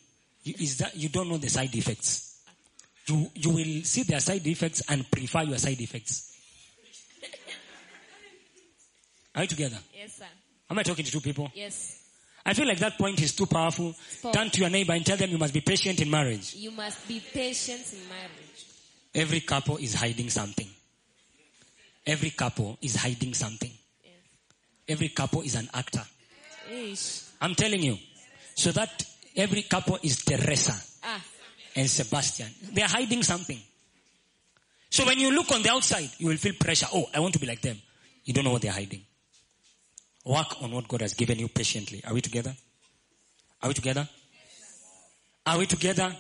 you, is that you don't know the side effects. You you will see their side effects and prefer your side effects. Are you together? Yes, sir. Am I talking to two people? Yes. I feel like that point is too powerful. Powerful. Turn to your neighbor and tell them you must be patient in marriage. You must be patient in marriage. Every couple is hiding something. Every couple is hiding something. Yes. Every couple is an actor. I'm telling you. So that every couple is Teresa Ah. and Sebastian. They're hiding something. So when you look on the outside, you will feel pressure. Oh, I want to be like them. You don't know what they're hiding. Work on what God has given you patiently. Are we together? Are we together? Are we together?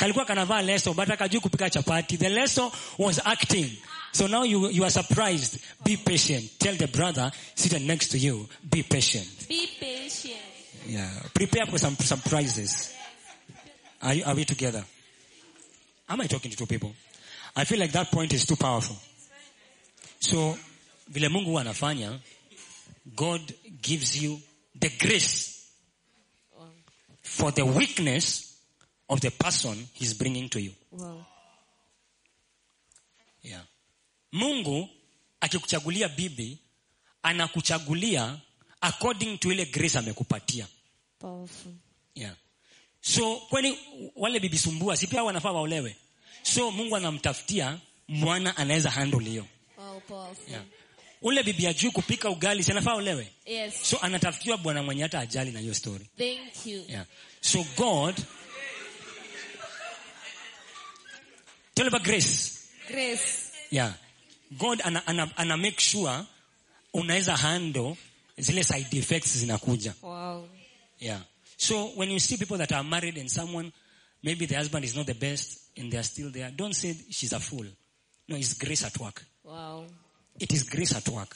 Kalikuwa kanavaa leso but akajui kupika chapati. The leso was acting. So now you, you are surprised. Be patient. Tell the brother sitting next to you, be patient. Be patient. Yeah. Prepare for some surprises. Are, you, are we together? Am I talking to two people? I feel like that point is too powerful. So, vile Mungu anafanya, God gives you the grace oh. for the weakness of the person he's bringing to you. Wow. Yeah. Mungu akikuchagulia bibi, anakuchagulia according to ile grace amekupatia. Powerful. Yeah. So kwani wale bibi sumbua si pia wanafaa waolewe? So Mungu anamtafutia mwana anaweza handle hiyo. Wow, powerful. Yeah. Ule bibi ajui kupika ugali si anafaa olewe? Yes. So anatafutiwa bwana mwenye hata ajali na hiyo story. Thank you. Yeah. So God Tell about grace. Grace. Yeah. God ana, ana, ana make sure unaweza handle zile side effects zinakuja. Wow. Yeah. So when you see people that are married and someone, maybe the husband is not the best and they are still there, don't say she's a fool. No, it's grace at work. Wow. It is grace at work.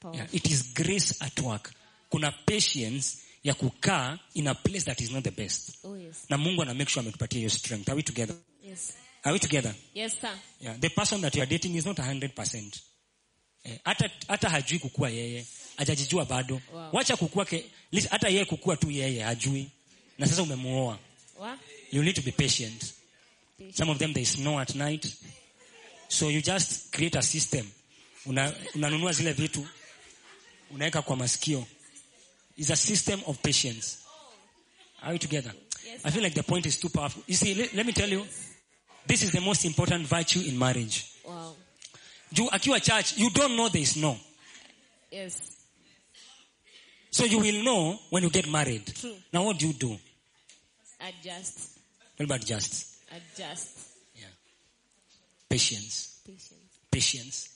Powerful. Yeah. It is grace at work. Kuna patience ya kukaa in a place that is not the best. Oh yes. Na Mungu ana make sure ametupatia hiyo strength. Are we together? Yes. Are we together? Yes, sir. Yeah. The person that you are dating is not 100%. Eh, hata hata hajui kukua yeye, hajajijua bado. Wow. Wacha kukua ke, lis- hata yeye kukua tu yeye hajui. Na sasa umemuoa. You need to be patient. Patient. Some of them they snow at night. So you just create a system. Una, unanunua zile vitu unaweka kwa masikio. It's a system of patience. Are we together? Yes, I feel like the point is too powerful. You see, let, let me tell you, this is the most important virtue in marriage. Wow. Juu akiwa church, you don't know there is no. Yes. So you will know when you get married. True. Now what do you do? Adjust. What about just? Adjust. Yeah. Patience. Patience. Patience.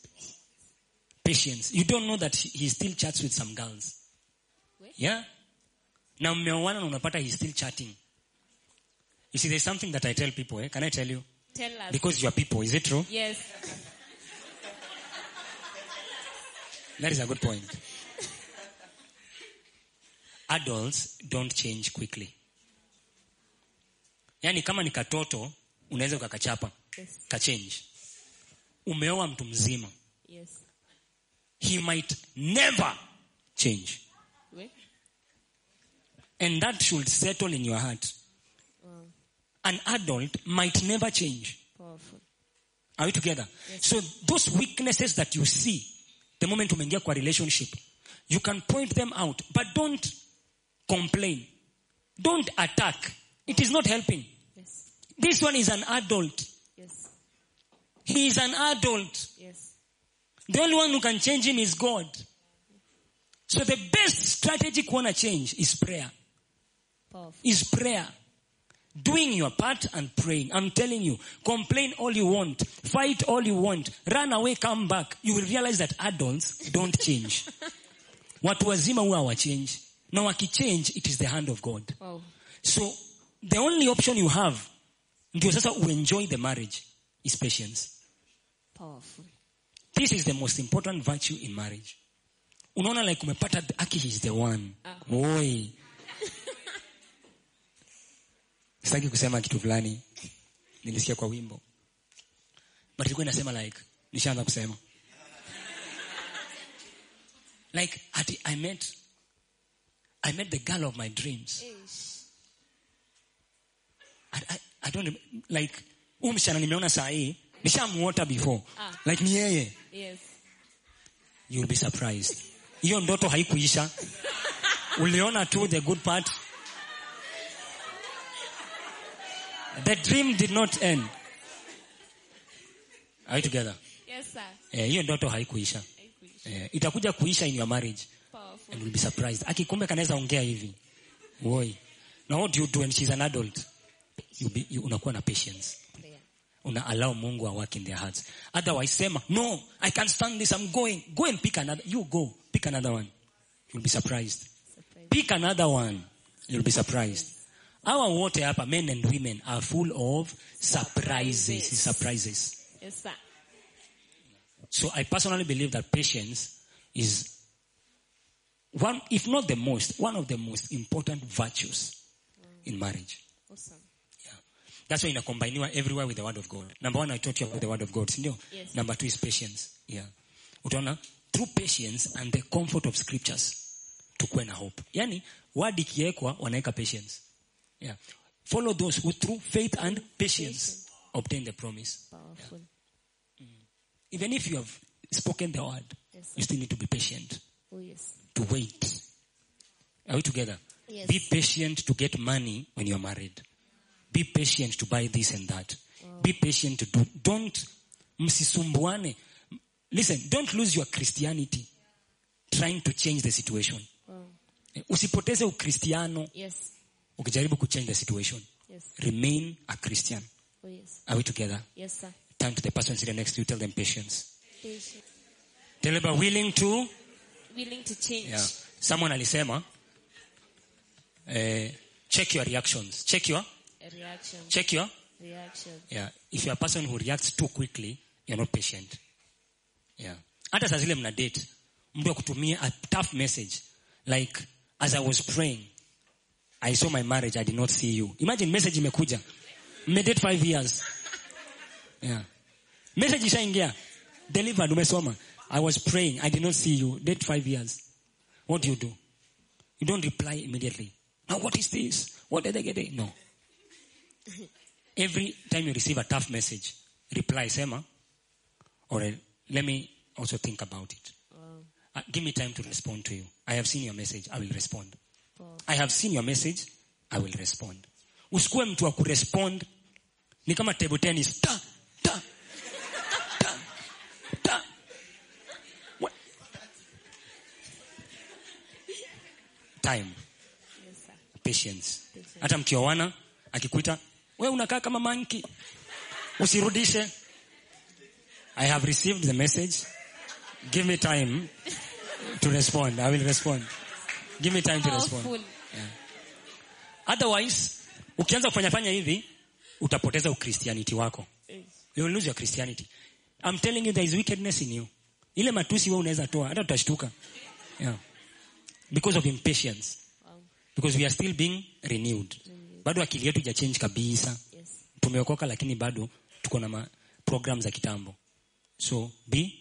patience. You don't know that he still chats with some girls. Wait. Yeah? Na mmeoana na unapata he's still chatting. You see, there's something that I tell people, eh? Can I tell you? Tell us. Because you are people, is it true? yes. That is a good point. Adults don't change quickly. Yaani kama ni katoto, unaweza ukakachapa, Yes. kachange. Umeoa mtu mzima. Yes. He might never change. And that should settle in your heart. An adult might never change. Powerful. Are we together? Yes. So those weaknesses that you see, the moment you umeingia kwa relationship, you can point them out, but don't complain. Don't attack. It is not helping. Yes. This one is an adult. Yes. He is an adult. Yes. The only one who can change him is God. So the best strategic strategy kuona change is prayer. Powerful. Is prayer. Doing your part and praying. I'm telling you, complain all you want, fight all you want, run away, come back. You will realize that adults don't change. Watu wazima huwa hawachange. Na wakichange, it is the hand of God. Wow. So the only option you have, ndio sasa uenjoy the marriage, is patience. Powerful. This is the most important virtue in marriage. Unaona like umepata aki is the one. Ah. Oi. Sitaki kusema kitu fulani. Nilisikia kwa wimbo. But ilikuwa inasema like nishaanza kusema. Like hati I met I met the girl of my dreams. Ish. I, I, I don't like huyu msichana nimeona saa hii nishamuota before. Ah. Like ni yeye. Yes. you'll be surprised hiyo ndoto haikuisha uliona tu the good part the dream did not end. Are we together? Yes, sir. eh, hiyo ndoto haikuisha. Eh, itakuja kuisha in your marriage. Powerful. and you'll be surprised. Akikumbe kanaweza ongea hivi. Woi. Now what do you do when she's an adult? You be, you, unakuwa na patience. Una allow mungu a work in their hearts. Otherwise sema no i can't stand this. I'm going. Go and pick another you go. Pick another one. You'll be surprised. Surprise. pick another one. You'll be surprised our wote hapa men and women are full of surprises Surprises. surprises Yes, sir. so i personally believe that patience is one if not the most one of the most important virtues in marriage Awesome. Yeah. That's why inacombiniwa everywhere with the word of God. Number one, I taught you about the word of God, sindio? Yes. Number two is patience. Yeah. Utaona, through patience and the comfort of scriptures, tukuwe na hope. Yani, word ikiwekwa, wanaweka patience. Yeah. Follow those who through faith and patience obtain the promise. Powerful. Mm. Even if you have spoken the word, Yes, you still need to be patient, Oh, yes. to wait. Are we together? Yes. Be patient to get money when you're married. Be patient to buy this and that. Be patient to do. Don't msisumbuane. Listen, don't lose your Christianity trying to change the situation. Wow. Usipoteze ukristiano Yes. Ukijaribu kuchange the situation. Yes. Remain a Christian. Oh, yes. Are we together? Yes, sir. Turn to the person sitting next to you, tell them patience. Patient. Tell them willing to. Willing to change. Yeah. Someone alisema, eh, check your reactions. Check your, A reaction. check your Reaction. Yeah. If you're a person who reacts too quickly, you're not patient. Yeah. Hata saa zile mna date, mtu akutumia a tough message. Like, as I was praying, I saw my marriage, I did not see you. Imagine message imekuja. Mmedate five years. Yeah. Message ishaingia. Delivered, umesoma. I was praying, I did not see you. Date five years. What do you do? You don't reply immediately. Now what is this? What did I get? it? No. Every time you receive a tough message, reply, Sema, or uh, let me also think about it. Wow. Uh, give me time to respond to you. I have seen your message, I will respond. I have seen your message, I will respond. Usikuwe mtu wa kurespond ni kama table tennis. Ta, ta, ta, ta. What? Time, patience. Patience. Hata mkioana akikuita, we unakaa kama manki, usirudishe. I have received the message. give me time to respond. I will respond. Give me time to respond. Powerful. Otherwise, ukianza kufanya fanya hivi, utapoteza ukristianity wako. You will lose your Christianity. I'm telling you there is wickedness in you. Ile matusi wewe unaweza toa, hata utashtuka. Yeah. Because of impatience. Because we are still being renewed. Bado akili yetu haijachange kabisa. Yes. Tumeokoka lakini bado tuko na ma program za kitambo. So be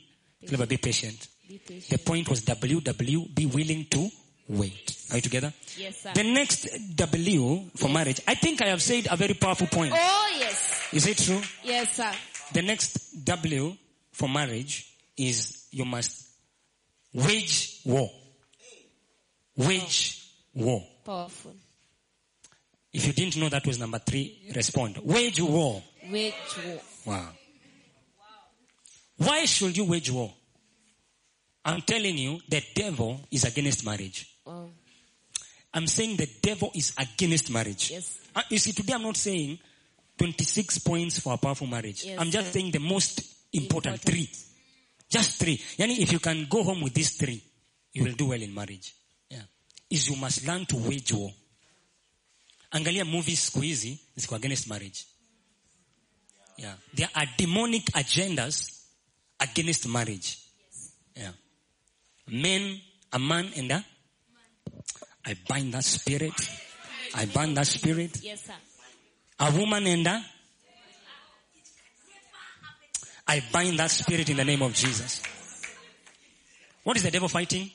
clever, be patient. Be patient. The point was WW, be willing to wait. Are you together? Yes, sir. The next W for marriage, I think I have said a very powerful point. oh, yes. Is it true? Yes, sir. The next W for marriage is you must wage war. Wage war. Powerful. If you didn't know that was number three, respond. Wage war. Wage war. Wow. Why should you wage war? I'm telling you, the devil is against marriage. Wow. I'm saying the devil is against marriage. Yes. Uh, you see, today I'm not saying 26 points for a powerful marriage. Yes, I'm just saying the most important, Important. three. Just three. Yani, if you can go home with these three, you will do well in marriage. Yeah. Is you must learn to wage war. Angalia movies siku hizi ziko against marriage. Yeah. There are demonic agendas against marriage. Yeah. Men, a man and a I bind that spirit. I bind that spirit. Yes, sir. A woman and a I bind that spirit in the name of Jesus. What is the devil fighting?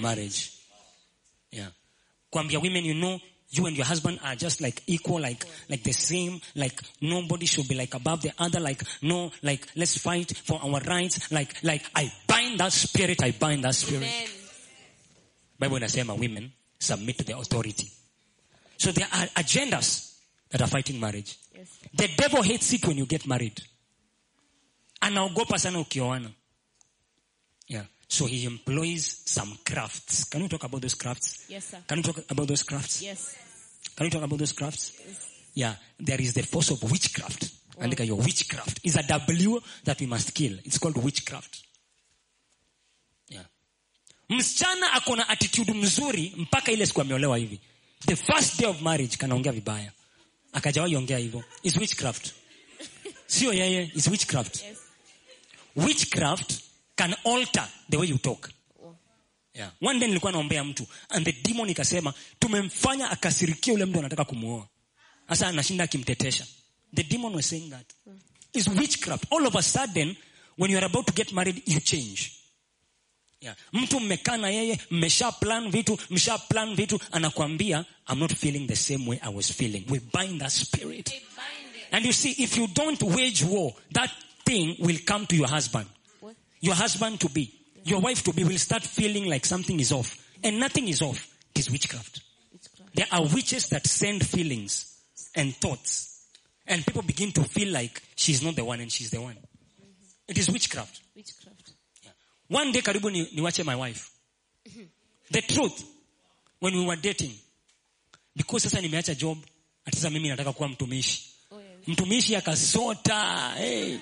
Marriage. Yeah. Kwambia women, you know, you and your husband are just like equal, like, like the same, like nobody should be like above the other, like, no, like, let's fight for our rights, like, like, I bind that spirit, I bind that spirit. Amen. Bible inasema women submit to the authority. So there are agendas that are fighting marriage. Yes. The devil hates it when you get married. Anaogopa sana ukioana. Yeah. So he employs some crafts. Can you talk about those crafts? Yes, sir. Can you talk about those crafts? Yes. Can you talk about those crafts? Yes. Yeah. There is the force of witchcraft. Andika your witchcraft. Is a W that we must kill. It's called witchcraft. Msichana ako na attitude mzuri mpaka ile siku ameolewa hivi. The first day of marriage kanaongea vibaya. Akajawahi ongea hivyo. Is witchcraft. Sio yeye, is witchcraft. Yes. Witchcraft can alter the way you talk. Yeah. One day nilikuwa naombea mtu and the demon ikasema tumemfanya akasirikia ule mtu anataka kumuoa. Sasa anashinda akimtetesha. The demon was saying that. is witchcraft. All of a sudden when you are about to get married you change. Yeah. Mtu mmekaa na yeye mmesha plan vitu, msha plan vitu anakwambia I'm not feeling the same way I was feeling. We bind that spirit. Bind. And you see if you don't wage war that thing will come to your husband. What? Your husband to be, your wife to be will start feeling like something is off. And nothing is off. It is witchcraft. There are witches that send feelings and thoughts. And people begin to feel like she's not the one and she's the one. Mm-hmm. It is witchcraft. Witchcraft. One day karibu ni, niwache my wife. The truth, when we were dating, because sasa nimeacha job, sasa mimi nataka kuwa mtumishi. Oh, yeah. Mtumishi akasota. Hey.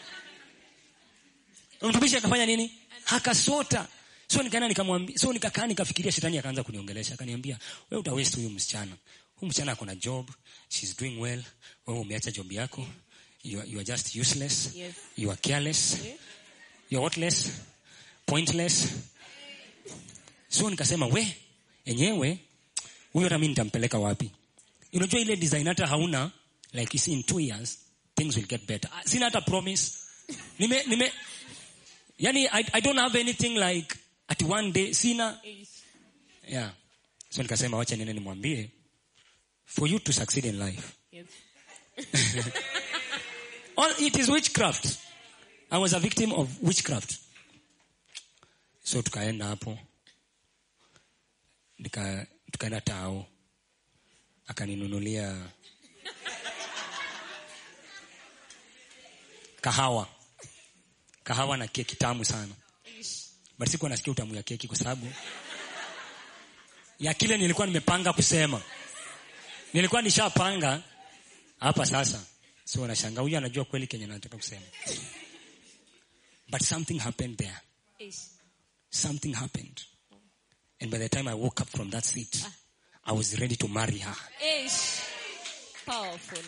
Mtumishi akafanya nini? Akasota. So nikaenda nikamwambia, so nikakaa nikafikiria shetani akaanza kuniongelesha. Akaniambia, wewe uta waste huyu msichana. Huyu msichana ako na job, she's doing well. Wewe umeacha job yako. You are, you are just useless. Yes. You are careless. Yeah. You are worthless. Pointless. So nikasema, we, enyewe, huyo hata mimi nitampeleka wapi? Unajua ile design hata hauna, like you see in two years, things will get better. Ah, Sina hata promise. Nime, nime, yani I, I don't have anything like at one day, sina, yeah. So nikasema wacha nene nimwambie, for you to succeed in life, Yes. all, it is witchcraft. I was a victim of witchcraft. So tukaenda hapo, nika tukaenda tao, akaninunulia kahawa, kahawa na keki tamu sana, but sikuwa nasikia utamu ya keki kwa sababu ya kile nilikuwa nimepanga kusema. Nilikuwa nishapanga hapa sasa, so nashanga huyu anajua kweli kenye nataka kusema, but something happened there. Yes. Something happened. And by the time I woke up from that seat, ah. I was ready to marry her. Ish. Powerful.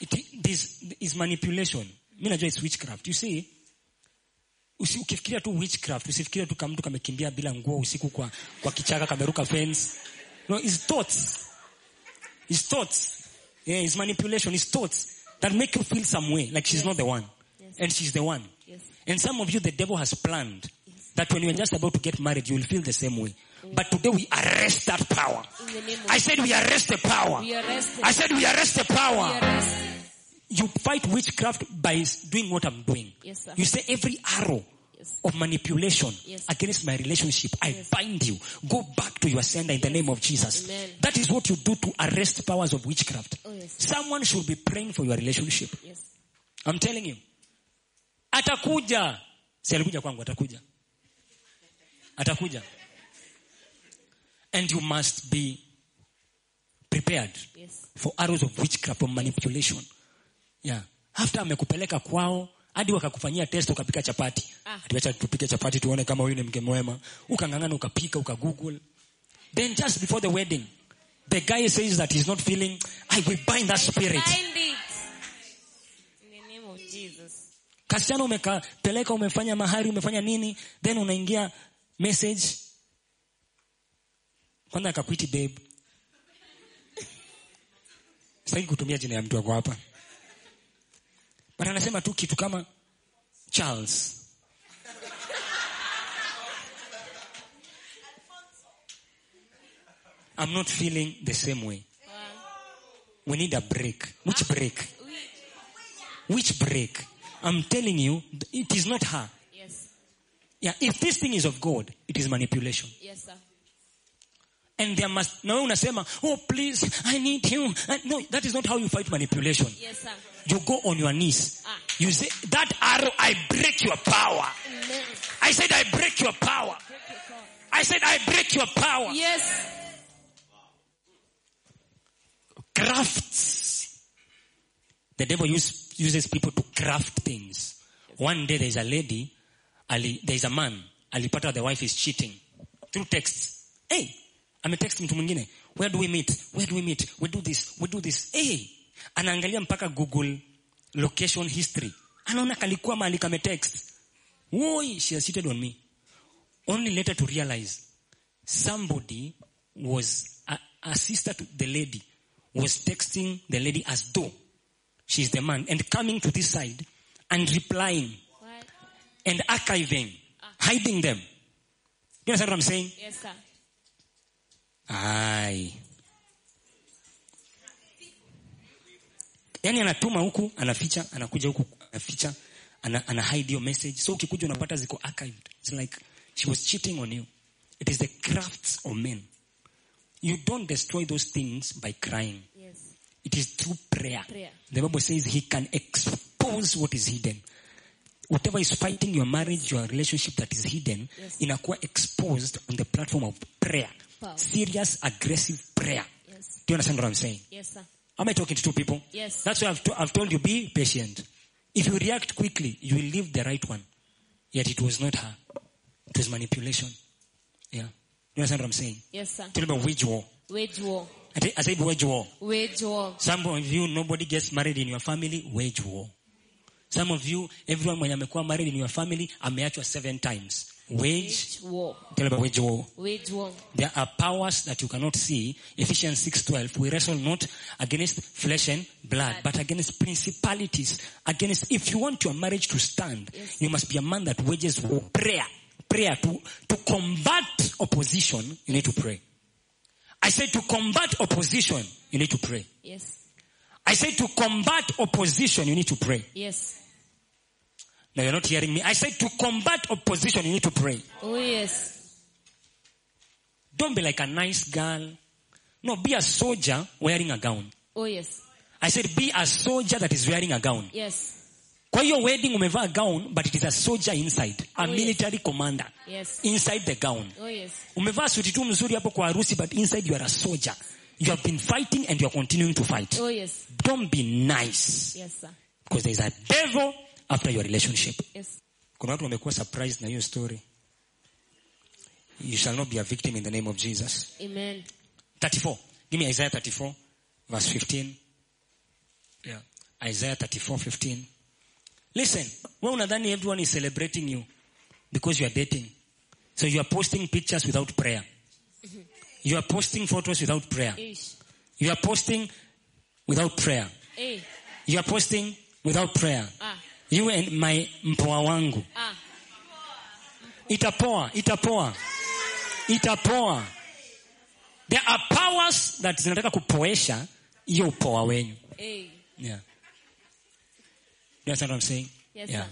It, this is manipulation. Mi najua it's witchcraft. You see, usi, ukifikiria tu witchcraft, usifikiria tu kama mtu kamekimbia bila nguo usiku kwa, kwa kichaka kameruka fence. No, it's thoughts. It's thoughts. Yeah, it's manipulation. It's thoughts that make you feel some way, like she's not the one. Yes. And she's the one. Yes. And some of you, the devil has planned that when you're just about to get married, you will feel the same way. But today we arrest that power. In the name of I said we arrest the power. arrest I said we arrest the power. You fight witchcraft by doing what I'm doing. Yes, sir. You say every arrow of manipulation Yes. against my relationship, I Yes. bind you. Go back to your sender in the name of Jesus. Amen. That is what you do to arrest powers of witchcraft. Oh, yes. Someone should be praying for your relationship. I'm telling you. Atakuja. Si alikuja kwangu, atakuja. Atakuja. And you must be prepared Yes. for arrows of witchcraft, or manipulation. Yeah. After amekupeleka kwao, hadi wakakufanyia test ukapika chapati. Ah. atiacha tupike chapati tuone kama huyu ni mke mwema. Ukang'ang'ana ukapika, ukagoogle. Then just before the wedding, the guy says that he's not feeling, I will bind that spirit. Bind it. In the name of Jesus. kasichana umekapeleka umefanya mahari umefanya nini then unaingia message. Kwanza akakuiti babe. Sitaki kutumia jina ya mtu wako hapa. But anasema tu kitu kama charles. I'm not feeling the same way. We need a break. Which break? Which break? I'm telling you it is not her. Yeah. If this thing is of god it is manipulation. Yes, sir. and there must na wewe unasema oh please i need you no that is not how you fight manipulation. Yes, sir. you go on your knees. Ah. you say that arrow i break your power. Amen. i said i break your power. I said i break your power. Yes. crafts. The devil use, uses people to craft things. One day there's a lady ali, there's a man alipata the wife is cheating. Through texts hey ametext mtu mwingine. Where do we meet? Where do we meet? We do this we do this. Hey anaangalia mpaka google location history. Anaona kalikuwa mahali kametext woi she has cheated on me. Only later to realize somebody was a, a sister to the lady was texting the lady as though she's the man and coming to this side and replying? And archiving hiding them you understand what i'm saying Yes, sir. ai yani anatuma huku anaficha anakuja huku anaficha ana, ana hide your message so ukikuja unapata ziko archived it's like she was cheating on you it is the crafts of men you don't destroy those things by crying Yes. it is through prayer. Prayer. The Bible says he can expose what is hidden. Whatever is fighting your marriage, your relationship that is hidden, Yes. inakuwa exposed on the platform of prayer. Power. Serious, aggressive prayer. Yes. Do you understand what I'm saying? Yes, sir. Am I talking to two people? Yes. That's why I've, to- I've told you, be patient. If you react quickly, you will leave the right one. Yet it was not her. It was manipulation. Yeah. Do you understand what I'm saying? Yes, sir. Tell me about wage war. Wage war. I said wage war. Wage war. Some of you, nobody gets married in your family, wage war. Some of you, everyone mwenye amekuwa married in your family, ameachwa seven times. Wage, Wage war. tell about wage war. Wage war. There are powers that you cannot see. Ephesians 6:12. We wrestle not against flesh and blood, but against principalities. Against if you want your marriage to stand, Yes. you must be a man that wages war. Prayer. Prayer to, to combat opposition, you need to pray. I said to combat opposition, you need to pray. Yes. I said to combat opposition, you need to pray. Yes. Now you're not hearing me. I said to combat opposition, you need to pray. Oh, yes. Don't be like a nice girl. No, be a soldier wearing a gown. Oh, yes. I said be a soldier that is wearing a gown. Yes. Kwa hiyo wedding umevaa gown but it is a soldier inside. A Oh, yes. military commander Yes. inside the gown. Oh, yes. Umevaa suti tu mzuri hapo kwa harusi but inside you are a soldier. You have been fighting and you are continuing to fight. Oh, yes. Don't be nice Yes, sir. because there is a devil after your relationship. Yes. kuna watu wamekuwa surprised na hiyo story You shall not be a victim in the name of Jesus. Amen. 34. Give me Isaiah 34, verse 15. Yeah. Isaiah 34, 15. Listen, when unadhani everyone is celebrating you because you are dating. So you are posting pictures without prayer. You are posting photos without prayer. You are posting without prayer. You are posting without prayer. Ah. You and my mpoa wangu. Ah. Itapoa, itapoa. Itapoa. There are powers that zinataka kupoesha hiyo upoa wenyu. Eh. Yeah. You understand what I'm saying? Yes, yeah. sir.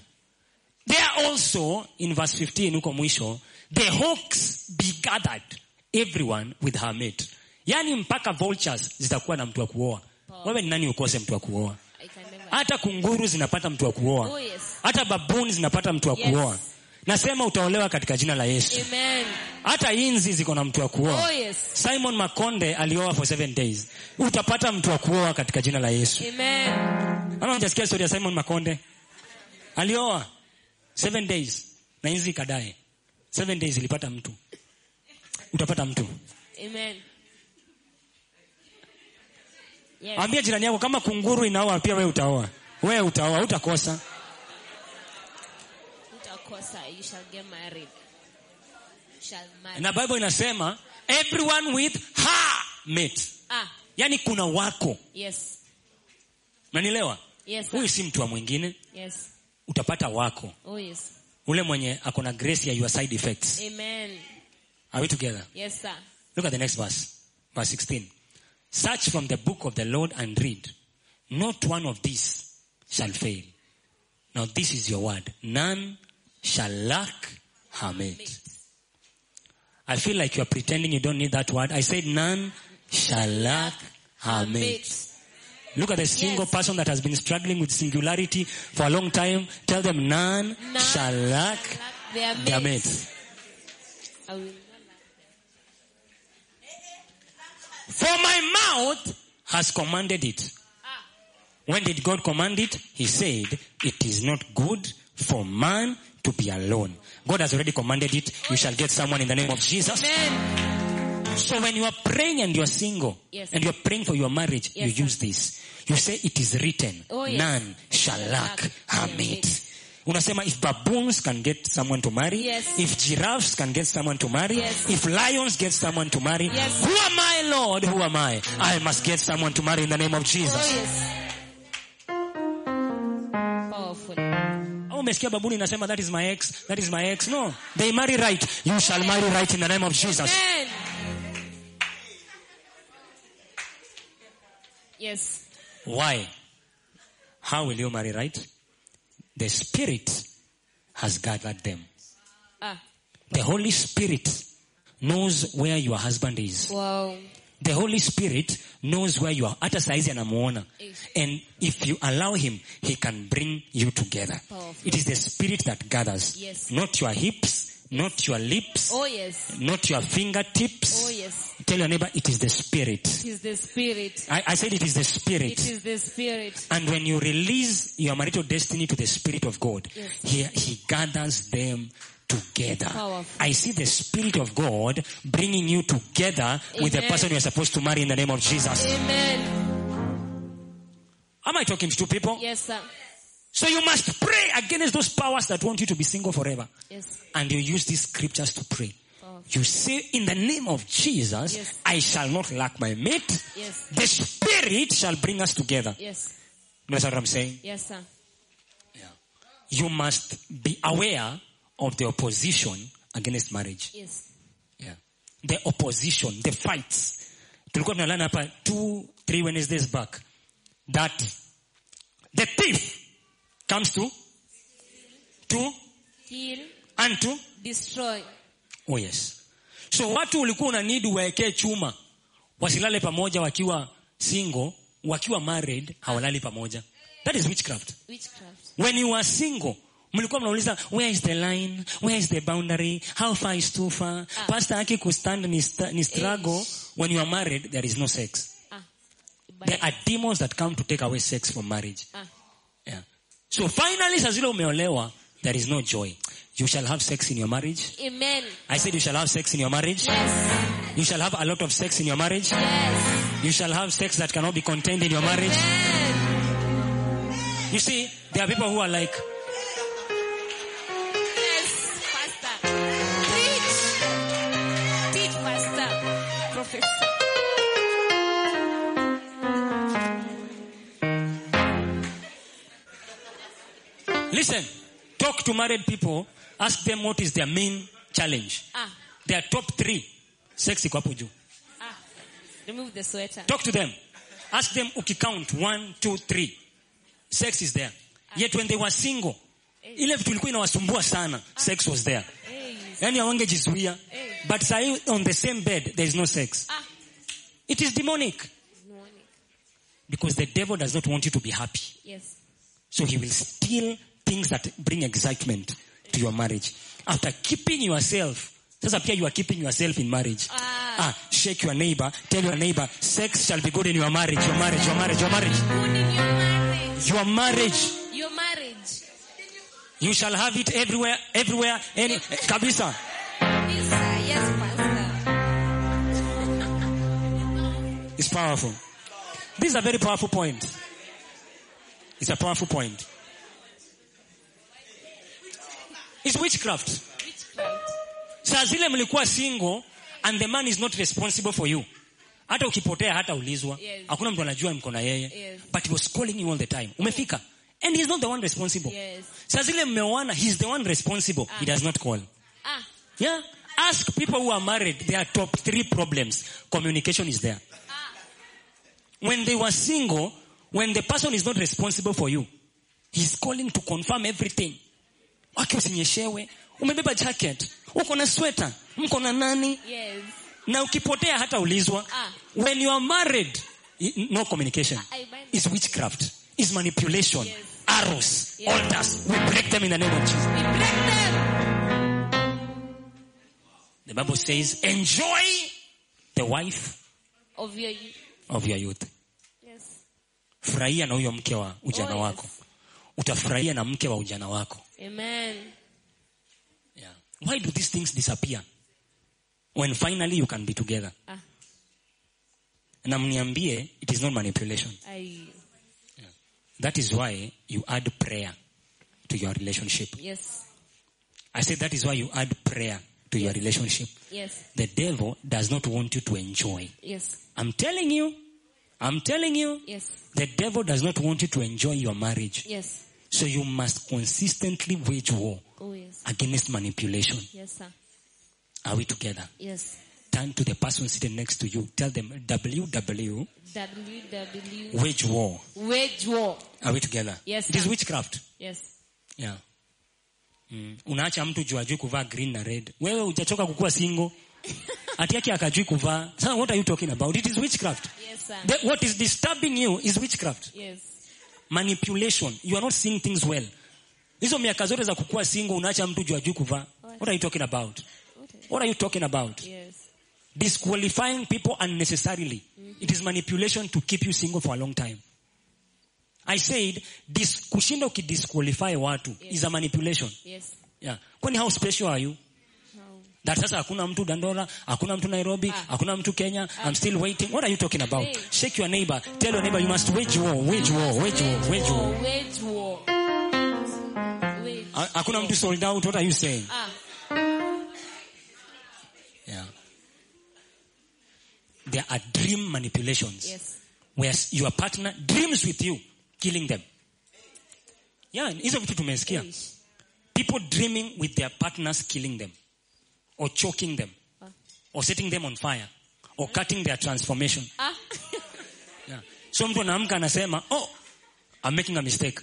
There also, in verse 15 huko mwisho, the hawks be gathered, everyone with her mate. Yani mpaka vultures zitakuwa na mtu wa kuoa. Wewe ni nani ukose mtu wa kuoa? Hata kunguru zinapata mtu wa kuoa. Oh, yes. Hata baboon zinapata mtu wa Yes. Nasema utaolewa katika jina la Yesu. Amen. Hata inzi ziko na mtu wa kuoa. Oh, yes. Simon Makonde alioa for seven days. Utapata mtu wa kuoa katika jina la Yesu. Amen. Ama mtasikia story ya Simon Makonde? Alioa seven days na inzi ikadae. Seven days ilipata mtu. Utapata mtu. Amen. Yes. Ambia jirani yako kama kunguru inaoa pia wewe utaoa. Wewe utaoa, utakosa. Utakosa. You shall get married. Shall marry. Na Bible inasema everyone with her mate. Ah. Yaani kuna wako. Yes. Unanielewa? Yes. Huyu si mtu wa mwingine, Yes. utapata wako. Oh, yes. Ule mwenye ako na grace ya your side effects. Amen. Are we together? Yes, sir. Look at the next verse. Verse 16. Search from the book of the Lord and read. Not one of these shall fail. Now this is your word. None shall lack her mate. I feel like you are pretending you don't need that word. I said none shall lack her mate. Look at the single Yes. person that has been struggling with singularity for a long time. Tell them none, None shall lack Their their mates. mate. I will not For my mouth has commanded it. When did God command it? He said, it is not good for man to be alone. God has already commanded it. You shall get someone in the name of Jesus. Amen. So when you are praying and you are single, Yes. and you are praying for your marriage, Yes, you use this. You say it is written, Oh, yes. none shall lack her mate. Unasema if baboons can get someone to marry, Yes. if giraffes can get someone to marry, Yes. if lions get someone to marry, Yes. who am I, Lord? Who am I? I must get someone to marry in the name of Jesus. Oh, yes. Powerful. Oh, umesikia babuni inasema that is my ex, that is my ex. No, they marry right. You shall marry right in the name of Jesus. Amen. Yes. Why? How will you marry right? The Spirit has gathered them. Ah. The Holy Spirit knows where your husband is. Wow. The Holy Spirit knows where you are. Hata saizi anamuona. Yes. And if you allow him, he can bring you together. Powerful. It is the Spirit that gathers. Yes. Not your hips, not your lips, Oh, yes. not your fingertips. Oh, yes. Tell your neighbor, it is the Spirit. It is the Spirit. I, I said it is the Spirit. is the Spirit. And when you release your marital destiny to the Spirit of God, Yes. he, he gathers them together. Powerful. I see the Spirit of God bringing you together with the person you're supposed to marry in the name of Jesus. Amen. Am I talking to two people? Yes, sir. So you must pray against those powers that want you to be single forever. Yes. And you use these scriptures to pray. Powerful. You say, in the name of Jesus, Yes. I shall not lack my mate. Yes. The Spirit shall bring us together. Yes. You understand what I'm saying? Yes, sir. Yeah. You must be aware of the opposition against marriage. Yes. Yeah. The opposition, the fights. Tulikuwa tunalana hapa two, three Wednesdays back. That the thief comes to, to, Kill, and to. destroy. Oh yes. So watu ulikuwa una need uwaekee chuma. Wasilale pamoja wakiwa single, wakiwa married, hawalali pamoja. That is witchcraft. Witchcraft. When you are single, mlikuwa mnauliza where is the line where is the boundary how far is too far Ah. pastor aki kustand ni, sta, ni struggle Eish. when you are married there is no sex Ah. there are demons that come to take away sex from marriage Ah. So finally saa zile umeolewa there is no joy You shall have sex in your marriage. Amen. I said you shall have sex in your marriage. Yes. You shall have a lot of sex in your marriage. Yes. You shall have sex that cannot be contained in your marriage. Amen. You see, there are people who are like, listen, talk to married people, ask them what is their main challenge. Ah. Their top three. Sex iko hapo juu. Ah. Remove the sweater. Talk to them. Ask them ukicount one, two, three. Sex is there. Yet when they were single, ile vitu ilikuwa inawasumbua sana, sex was there. Hey. Hawangejizuia. Eh. But sahi on the same bed, there is no sex. Ah. It is demonic. Morning. Because the devil does not want you to be happy. Yes. So he will steal things that bring excitement to your marriage. After keeping yourself, sasa pia you are keeping yourself in marriage. Ah. Ah, shake your neighbor, tell your neighbor, sex shall be good in your marriage, your marriage, your marriage, your marriage. Your marriage. Your marriage. Your marriage. You shall have it everywhere, everywhere, any, kabisa. Yes, Pastor. It's powerful. This is a very powerful point. It's a powerful point. It's witchcraft. Witchcraft. saa zile mlikuwa single and the man is not responsible for you hata ukipotea hata ulizwa Yes. hakuna mtu anajua mko na yeye Yes. but he was calling you all the time umefika and he's not the one responsible Yes. saa zile mmeoana he's the one responsible he does not call Ah. yeah ask people who are married their top three problems communication is there Ah. when they were single when the person is not responsible for you he's calling to confirm everything wake usinyeshewe umebeba jacket uko na sweta mko na nani Yes. na ukipotea hata ulizwa Ah. when you are married no communication I is witchcraft is manipulation Yes. arrows Yes. altars we break them in the name of jesus We break them. the bible says enjoy the wife Of your youth. of your youth Yes. furahia na huyo mke wa ujana Oh, yes. wako utafurahia na mke wa ujana wako Amen. yeah. why do these things disappear when finally you can be together Ah. na mniambie it is not manipulation I. that is why you add prayer to your relationship Yes. i said that is why you add prayer to your relationship Yes. the devil does not want you to enjoy Yes. i'm telling you i'm telling you Yes. the devil does not want you to enjoy your marriage Yes. So you must consistently wage war Oh yes. against manipulation Yes, sir. are we together Yes. turn to the person sitting next to you tell them ww WW. wage war Wage war. are we together Yes, it is sir. witchcraft Yes. yeah mm. unaacha mtu juu ajui kuvaa green na red wewe hujachoka kukuwa single ati yake akajui kuvaa what are you talking about it is witchcraft Yes, sir. the, what is disturbing you is witchcraft Yes. Manipulation you are not seeing things well hizo miaka zote za kukuwa single unaacha mtu juu ajui kuvaa what are you talking about what are you talking about Yes. disqualifying people unnecessarily. It is manipulation to keep you single for a long time. I said, dis, kushinda ukidisqualify watu is a manipulation. Yes. Yeah. Kwani how special are you? That sasa hakuna mtu Dandora, hakuna mtu Nairobi, Ah. hakuna mtu Kenya, I'm still waiting. What are you talking about? Shake your neighbor, tell your neighbor you must wage war, wage war, wage war, wage war. Wage war. Wage. Ha- Hakuna mtu sold out, what are you saying? Ah. Yeah. There are dream manipulations. Yes. where your partner dreams with you killing them yeah hizo vitu tumesikia people dreaming with their partners killing them or choking them Ah. or setting them on fire or cutting their transformation Ah. yeah. so mtu anaamka anasema oh i'm making a mistake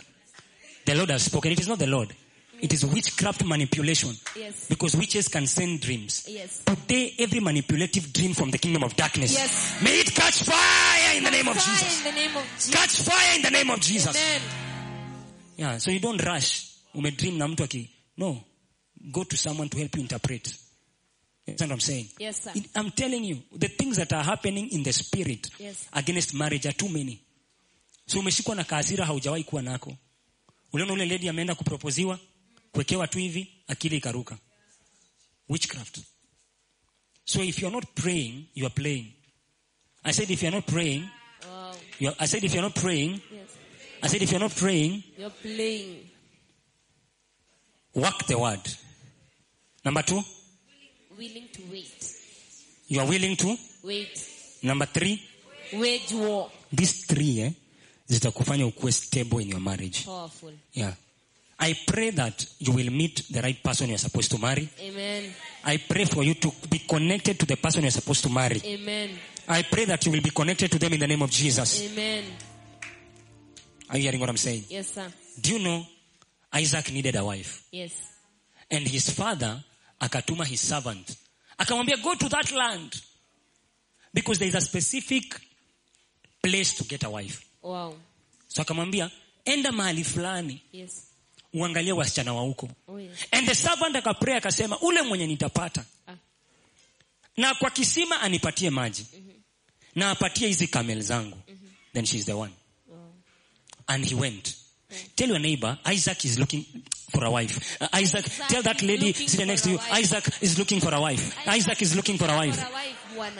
the lord has spoken it is not the lord it is witchcraft manipulation Yes. because witches can send dreams Yes. today every manipulative dream from the kingdom of darkness Yes. may it catch fire in the name of Fire jesus In the name of Jesus. catch fire in the name of jesus Amen. Yeah, so you don't rush. Umedream na mtu aki. No. Go to someone to help you interpret. That's what I'm saying. Yes, sir. I'm telling you, the things that are happening in the spirit Yes. against marriage are too many. So umeshikwa na kaasira haujawahi kuwa nako. Uliona ule lady ameenda kuproposiwa kuwekewa tu hivi akili ikaruka witchcraft so if you're not praying you are playing i said if you're not praying Wow. you are, i said if you're not praying Yes. i said if you're not praying You're playing. work the word number two Willing to wait. you are willing to Wait. number three Wage war. these three eh, zitakufanya ukuwe stable in your marriage Powerful. yeah i pray that you will meet the right person you're supposed to marry Amen. i pray for you to be connected to the person you're supposed to marry Amen. i pray that you will be connected to them in the name of jesus Amen. are you hearing what i'm saying Yes, sir. do you know isaac needed a wife Yes. and his father akatuma his servant. Akamwambia go to that land. Because there is a specific place to get a wife. Wow. so akamwambia enda mahali fulani Yes. uangalie wasichana wa huko. Oh, yes. and the servant akapray akasema ule mwenye nitapata. Ah. na kwa kisima anipatie maji. Na apatie hizi kamel zangu. Then she is the one. Wow. and he went tell your neighbor isaac is looking for a wife Uh, isaac tell that lady sitting next to you isaac is looking for a wife isaac is looking for a wife For a wife.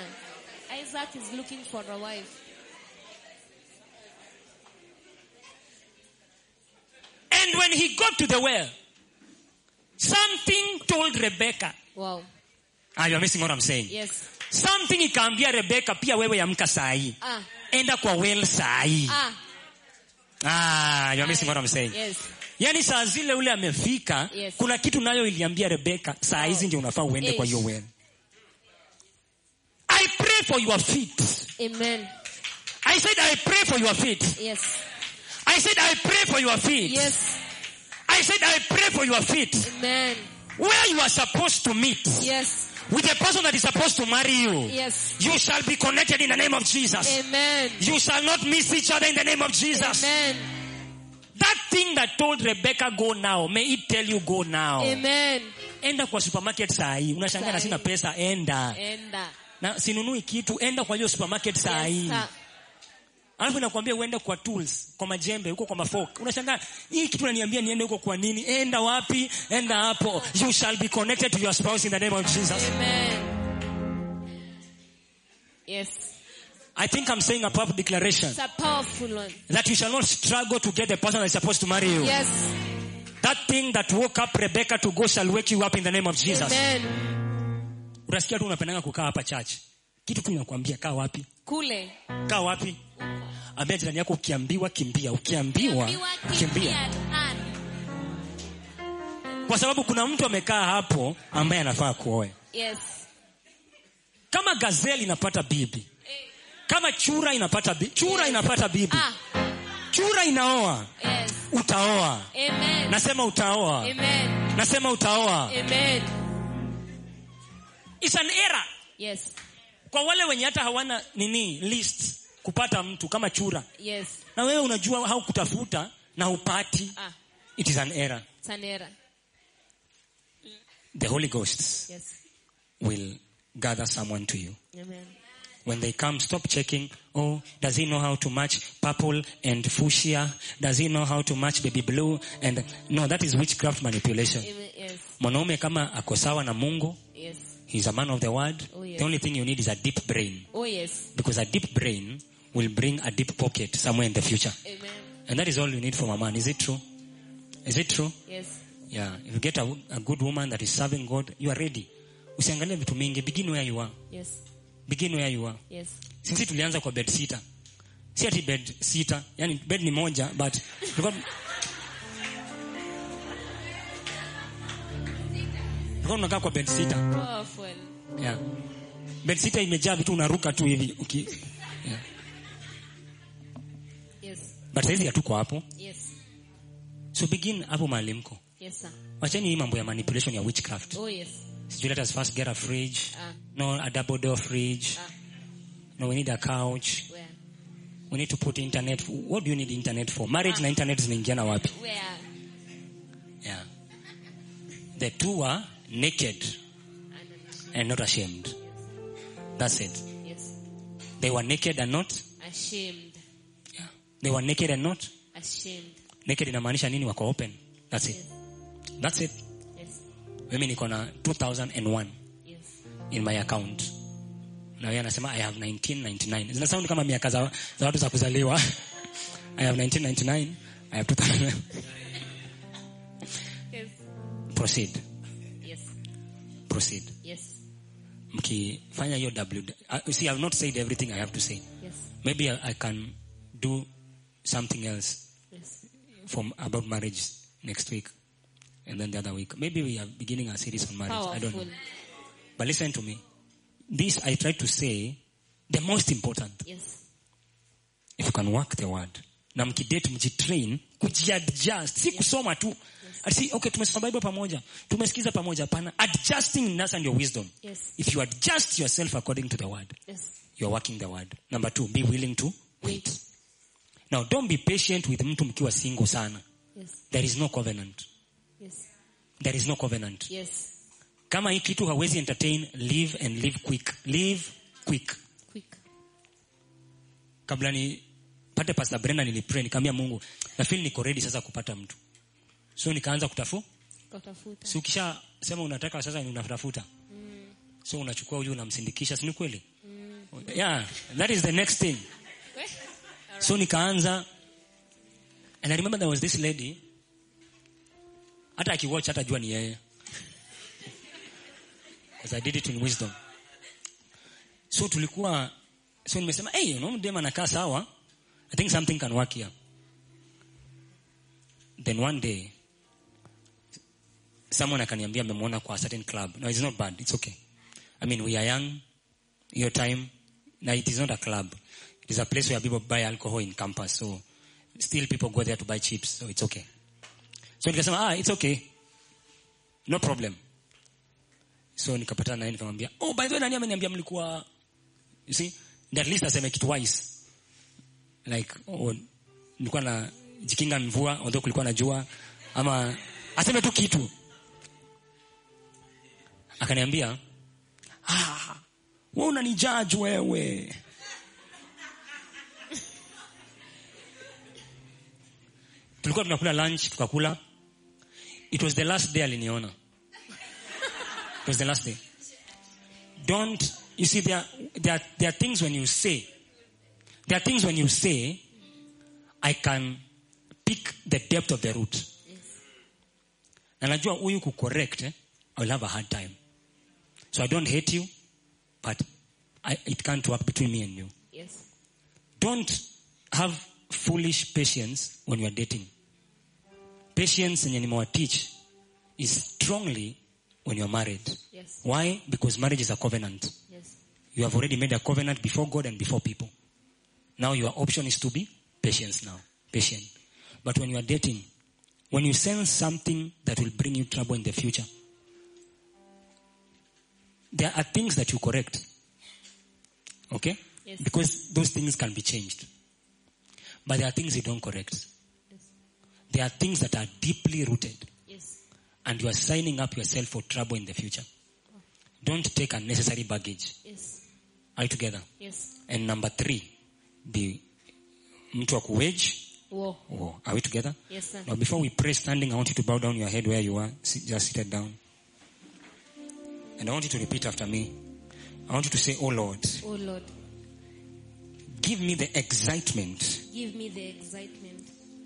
Isaac is looking for a wife. and when he got to the well something told rebecca Wow. ah, you're missing what i'm saying Yes. something ikaambia rebecca pia wewe amka saa hii Ah. enda kwa well saa hii Ah. Ah, you're missing what i'm saying Yes. yaani saa zile ule amefika Yes. kuna kitu nayo iliambia rebeka saa hizi ndio unafaa uende kwa hiyo well i pray for your feet Amen. i said i pray for your feet Yes. i said i pray for your feet Yes. i said i pray for your feet Amen. where you are supposed to meet Yes. With the person that is supposed to marry you Yes. you shall be connected in the name of jesus Amen. you shall not miss each other in the name of jesus Amen. that thing that told rebecca go now may it tell you go now Amen. enda kwa supermarket saa hii unashangaa na sina pesa enda Enda. na sinunui kitu enda kwa hiyo supermarket saa Yes, sir. Alafu inakwambia uende kwa tools kwa majembe huko kwa mafork. unashangaa hii kitu naniambia niende huko kwa nini enda wapi enda hapo you shall be connected to your spouse in the name of jesus Amen. Yes. i think i'm saying a powerful declaration It's a powerful one. that you shall not struggle to get the person that is supposed to marry you Yes. that thing that woke up rebecca to go shall wake you up in the name of jesus Amen. unasikia tu unapendanga kukaa hapa church kitu tu inakwambia kaa wapi Kule. kaa wapi ambia jirani yako ukiambiwa kimbia ukiambiwa kimbia kwa sababu kuna mtu amekaa hapo ambaye anafaa kuoe Yes. kama gazeli inapata bibi kama chura inapata bibi chura inapata bibi Ah. chura inaoa Yes. utaoa Amen. nasema utaoa Amen. nasema utaoa Amen. It's an era. Yes. kwa wale wenye hata hawana nini list kupata mtu kama chura Yes. na wewe unajua hau kutafuta na upati Ah. it is an error It's an error. the holy ghost Yes. will gather someone to you Amen. when they come stop checking oh does he know how to match purple and fuchsia does he know how to match baby blue and no that is witchcraft manipulation. Yes. mwanaume kama ako sawa na mungu Yes. He's a man of the word. Oh, yes. the only thing you need is a deep brain. Oh yes. because a deep brain will bring a deep pocket somewhere in the future. Amen. and that is all you need from a man. Is it true? Is it true? Yes. yeah. If you get a, a good woman that is serving god you are ready. Usiangalie vitu mingi. Begin where you are. Yes. begin where you are. Yes. sisi tulianza kwa bed sita si ati bed sita yani bed ni moja but tulikuwa unakaa kwa bed sita Powerful. yeah. bed sita imejaa vitu unaruka tu hivi Okay. yeah. Yes. but saizi hatuko hapo Yes. so begin hapo mahali mko Yes, sir. wacheni hii mambo ya manipulation ya witchcraft Oh yes. So let us first get a fridge Ah. no a double door fridge Ah. no we need a couch Where? we need to put internet what do you need internet for marriage na internet zinaingiana wapi Where? yeah the two are naked And not ashamed that's it yes. they were naked and not Ashamed. yeah. they were naked and not Ashamed. naked inamaanisha nini wako open that's it That's it. Yes. Mimi niko na 2001 Yes. in my account. Na yeye anasema I have 1999. Zina sound kama miaka za, za watu za kuzaliwa. I have 1999. I have 2000. Yes. Proceed. Proceed. Yes. Mkifanya hiyo W. Uh, see, I have not said everything I have to say. Yes. Maybe I, I can do something else Yes. from about marriage next week. And then the other week. Maybe we are beginning a series on marriage. I don't know. Powerful. But listen to me. This I try to say the most important. Yes. If you can work the word. Na mkidate mjitrain kujiadjust. Si kusoma tu. Si, okay, tumesoma Bible pamoja. Tumesikiza pamoja. Pana. Adjusting that's and your wisdom. Yes. If you adjust yourself according to the word, Yes. you are working the word. Number two, be willing to wait. Now, don't be patient with mtu mkiwa single sana. Yes. There is no covenant. Yes. There is no covenant. Yes. Kama hii kitu hawezi entertain, live and live quick. Live quick. Quick. Kabla ni pate Pastor Brenda nilipray nikamwambia Mungu, na feel niko ready sasa kupata mtu. So nikaanza kutafu. Kutafuta. Si ukisha sema unataka sasa ni unatafuta. So unachukua huyu unamsindikisha, si ni kweli? Yeah, that is the next thing. right. So nikaanza and I remember there was this lady hata akiwatch hata jua ni yeye. Because I did it in wisdom. So tulikuwa so nimesema hey, you know, dem anakaa sawa. I think something can work here. Then one day someone akaniambia amemwona kwa a certain club. No, it's not bad. It's okay. I mean, we are young. Your time. Now, it is not a club. It is a place where people buy alcohol in campus. So, still people go there to buy chips. So, it's okay. So, nikasema, ah, it's okay. No problem. So, nikapatana naye nikamwambia, oh, by the way, nani ameniambia mlikuwa, you see, at least aseme kitu wise. Like, oh, nilikuwa na jikinga mvua, although kulikuwa na jua, ama aseme tu kitu. Akaniambia, ah, wewe unanijudge wewe. Tulikuwa tunakula lunch, tukakula. It was the last day aliniona. It was the last day. Don't, you see, there, there, there are things when you say, there are things when you say, I can pick the depth of the root. and Na najua huyu kucorrect, eh, I will have a hard time. So I don't hate you, but I, it can't work between me and you. Yes. Don't have foolish patience when you are dating. Patience yenye nimewateach is strongly when you are married. Yes. Why? Because marriage is a covenant. Yes. You have already made a covenant before God and before people. Now your option is to be patient now. Patient. But when you are dating, when you sense something that will bring you trouble in the future, there are things that you correct. Okay? Yes. Because those things can be changed. But there are things you don't correct. Yes. There are things that are deeply rooted Yes. and you are signing up yourself for trouble in the future. Don't take unnecessary baggage. Yes. Are you together? Yes. And number three, be mtu wa kuwage. Oh, are we together? Yes, sir. Now before we pray standing, I want you to bow down your head where you are. Sit, just seated down. And I want you to repeat after me. I want you to say, Oh Lord, Oh Lord, give me the excitement give me the excitement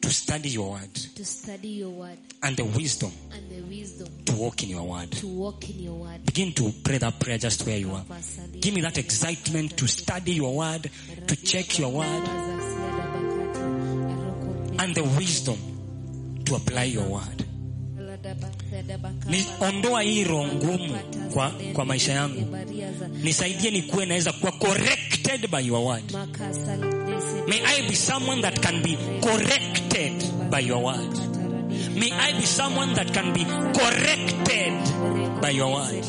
to study your word to study your word and the wisdom and the wisdom to walk in your word. to walk in your word. Begin to pray that prayer just where you are. Give me that excitement to study your word, to check your word, and the wisdom to apply your word. Ni ondoa hii ngumu kwa, kwa maisha yangu. Nisaidie nikuwe naweza kuwa corrected by your word. May I be someone that can be corrected by your word. May I be someone that can be corrected by your word.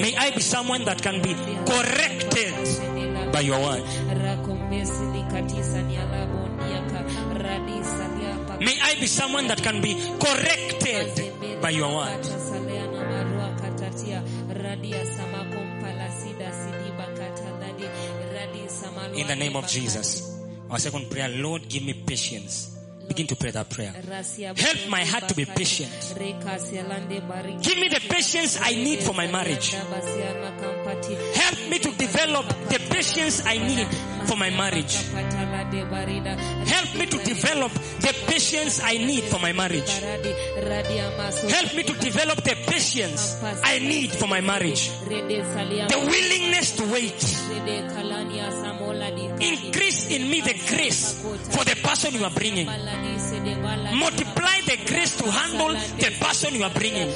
May I be someone that can be corrected by your word. May I be someone that can be corrected by your word. In the name of Jesus. Our second prayer, Lord, give me patience Begin to pray that prayer. Help my heart to be patient. Reka sialande bari. Give me the patience I need for my marriage. Help me to develop the patience I need for my marriage. Kapatala de barida. Help me to develop the patience I need for my marriage. Baradi. Radia maso. Help me to develop the patience I need for my marriage. The willingness to wait. Increase in me the grace for the person you are bringing. Multiply the grace to handle the person you are bringing.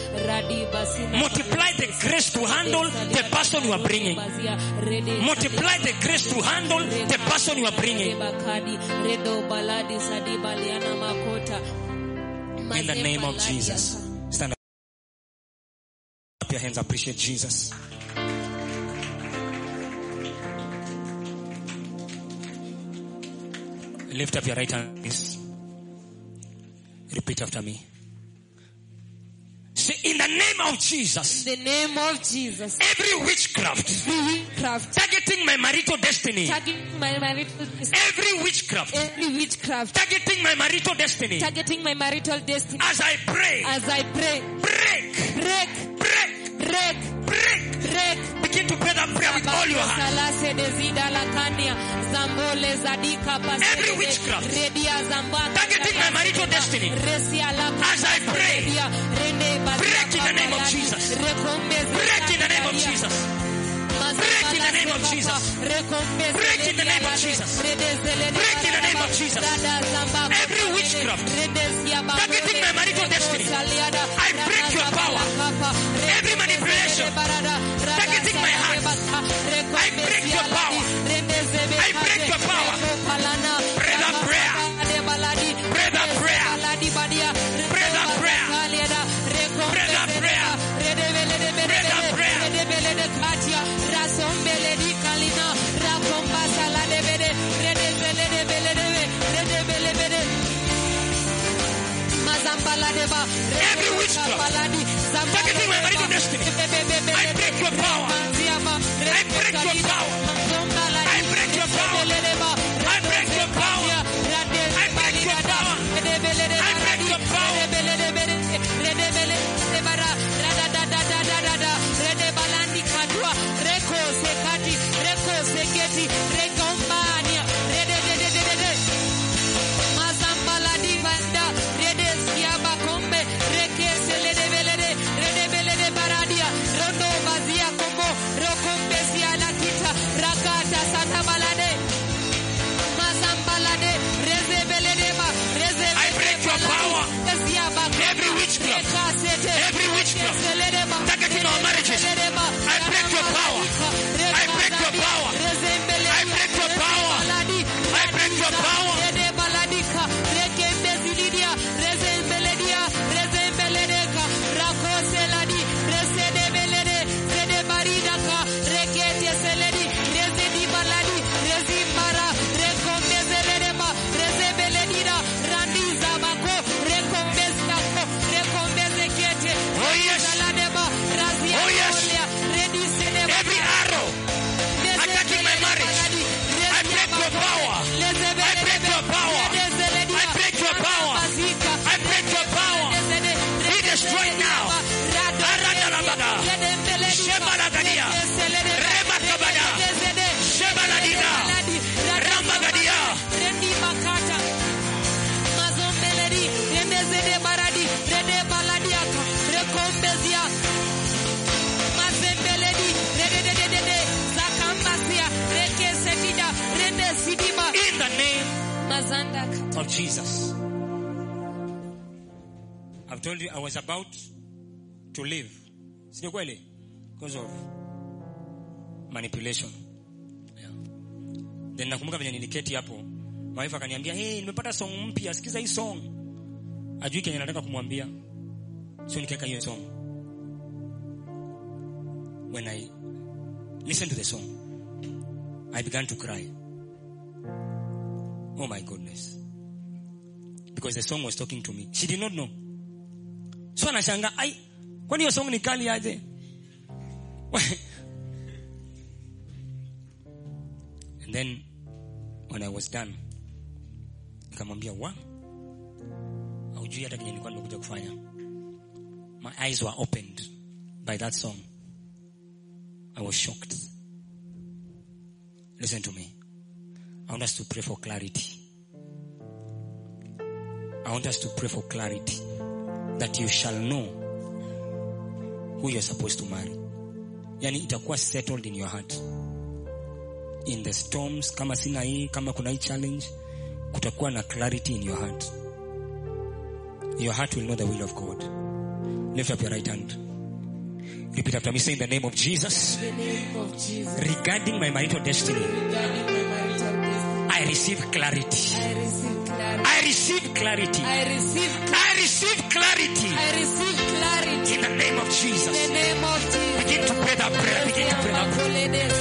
Multiply the grace to handle the person you are bringing. Multiply the grace to handle the person you are bringing. In the name of Jesus. Stand up. Up your hands. Appreciate Jesus. Lift up your right hand, please. Repeat after me. Say, in the name of Jesus, In the name of Jesus. every witchcraft Witchcraft. targeting my marital destiny, Targeting my marital destiny. every witchcraft Every witchcraft. targeting my marital destiny, Targeting my marital destiny. as I pray, As I pray. Break. break, Every witchcraft targeting my marital destiny, as I pray, Redia. Rende bazia Break in the name of. Jesus. Break in the name of Jesus. The name of. Jesus. Break in the name of Jesus. Break in the name of. Jesus. Every witchcraft targeting my marital destiny, I break your power. Every manipulation targeting my heart, I break your power. I break your power. Every witchcraft targeting my marital destiny, I break your power. I break your power. Sio kweli? Because of manipulation. Yeah. Then nakumbuka venye niliketi hapo. My wife akaniambia, "Hey, nimepata song mpya, sikiza hii song." Ajui kenye nataka kumwambia. So nikaweka hiyo song. When I listened to the song, I began to cry. Oh my goodness. Because the song was talking to me. She did not know. So anashanga, ai, kwani hiyo song ni kali aje? and then when I was done, nikamwambia wa, hujui hata kenye nilikuwa nimekuja kufanya. My eyes were opened by that song. I was shocked. Listen to me. I want us to pray for clarity. I want us to pray for clarity that you shall know who you're supposed to marry. Yani itakuwa settled in your heart. In the storms kama sina hii kama kuna hii challenge kutakuwa na clarity in your heart. Your heart will know the will of god. Lift up your right hand. Repeat after me say in the name of jesus. Name of Jesus. regarding my marital destiny my marital destiny, i receive I receive clarity. I receive clarity. I receive i receive clarity. I receive clarity. In the name of in jesus the name of Jesus. begin to pray that prayer. Begin to pray that prayer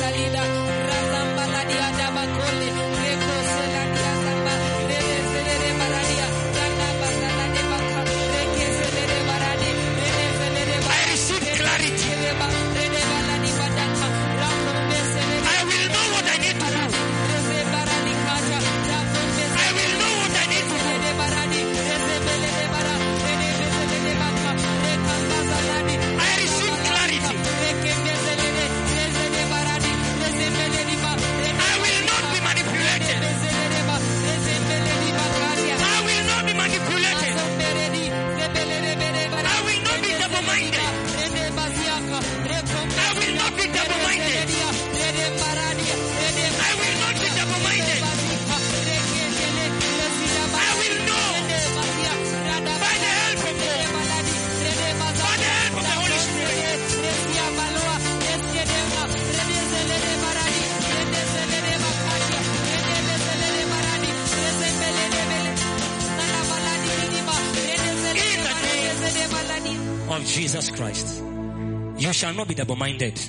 Not be double-minded.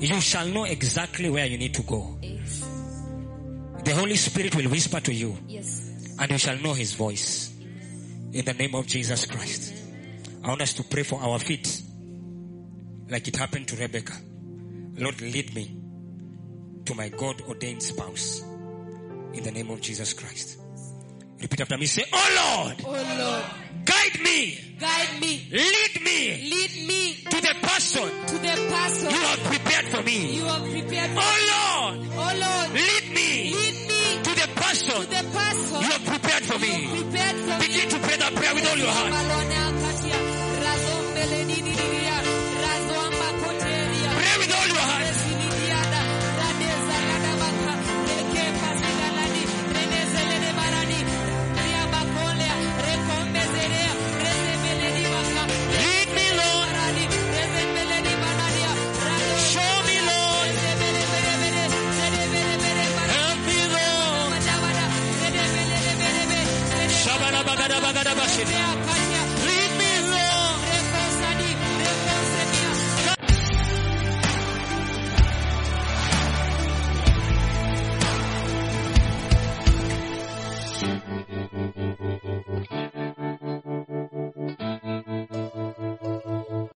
You shall know exactly where you need to go. The Holy Spirit will whisper to you and you shall know his voice. In the name of Jesus Christ. I want us to pray for our feet like it happened to Rebecca. Lord, lead me to my God ordained spouse. In the name of Jesus Christ. Repeat after me. Say, Oh Lord, Oh Lord, guide me, guide me, lead person, to the person you have prepared for me. You have prepared for oh Lord, oh Lord, lead me, lead me to the person, to the person you have prepared for me. Prepared for Begin me. to pray that prayer with all your heart.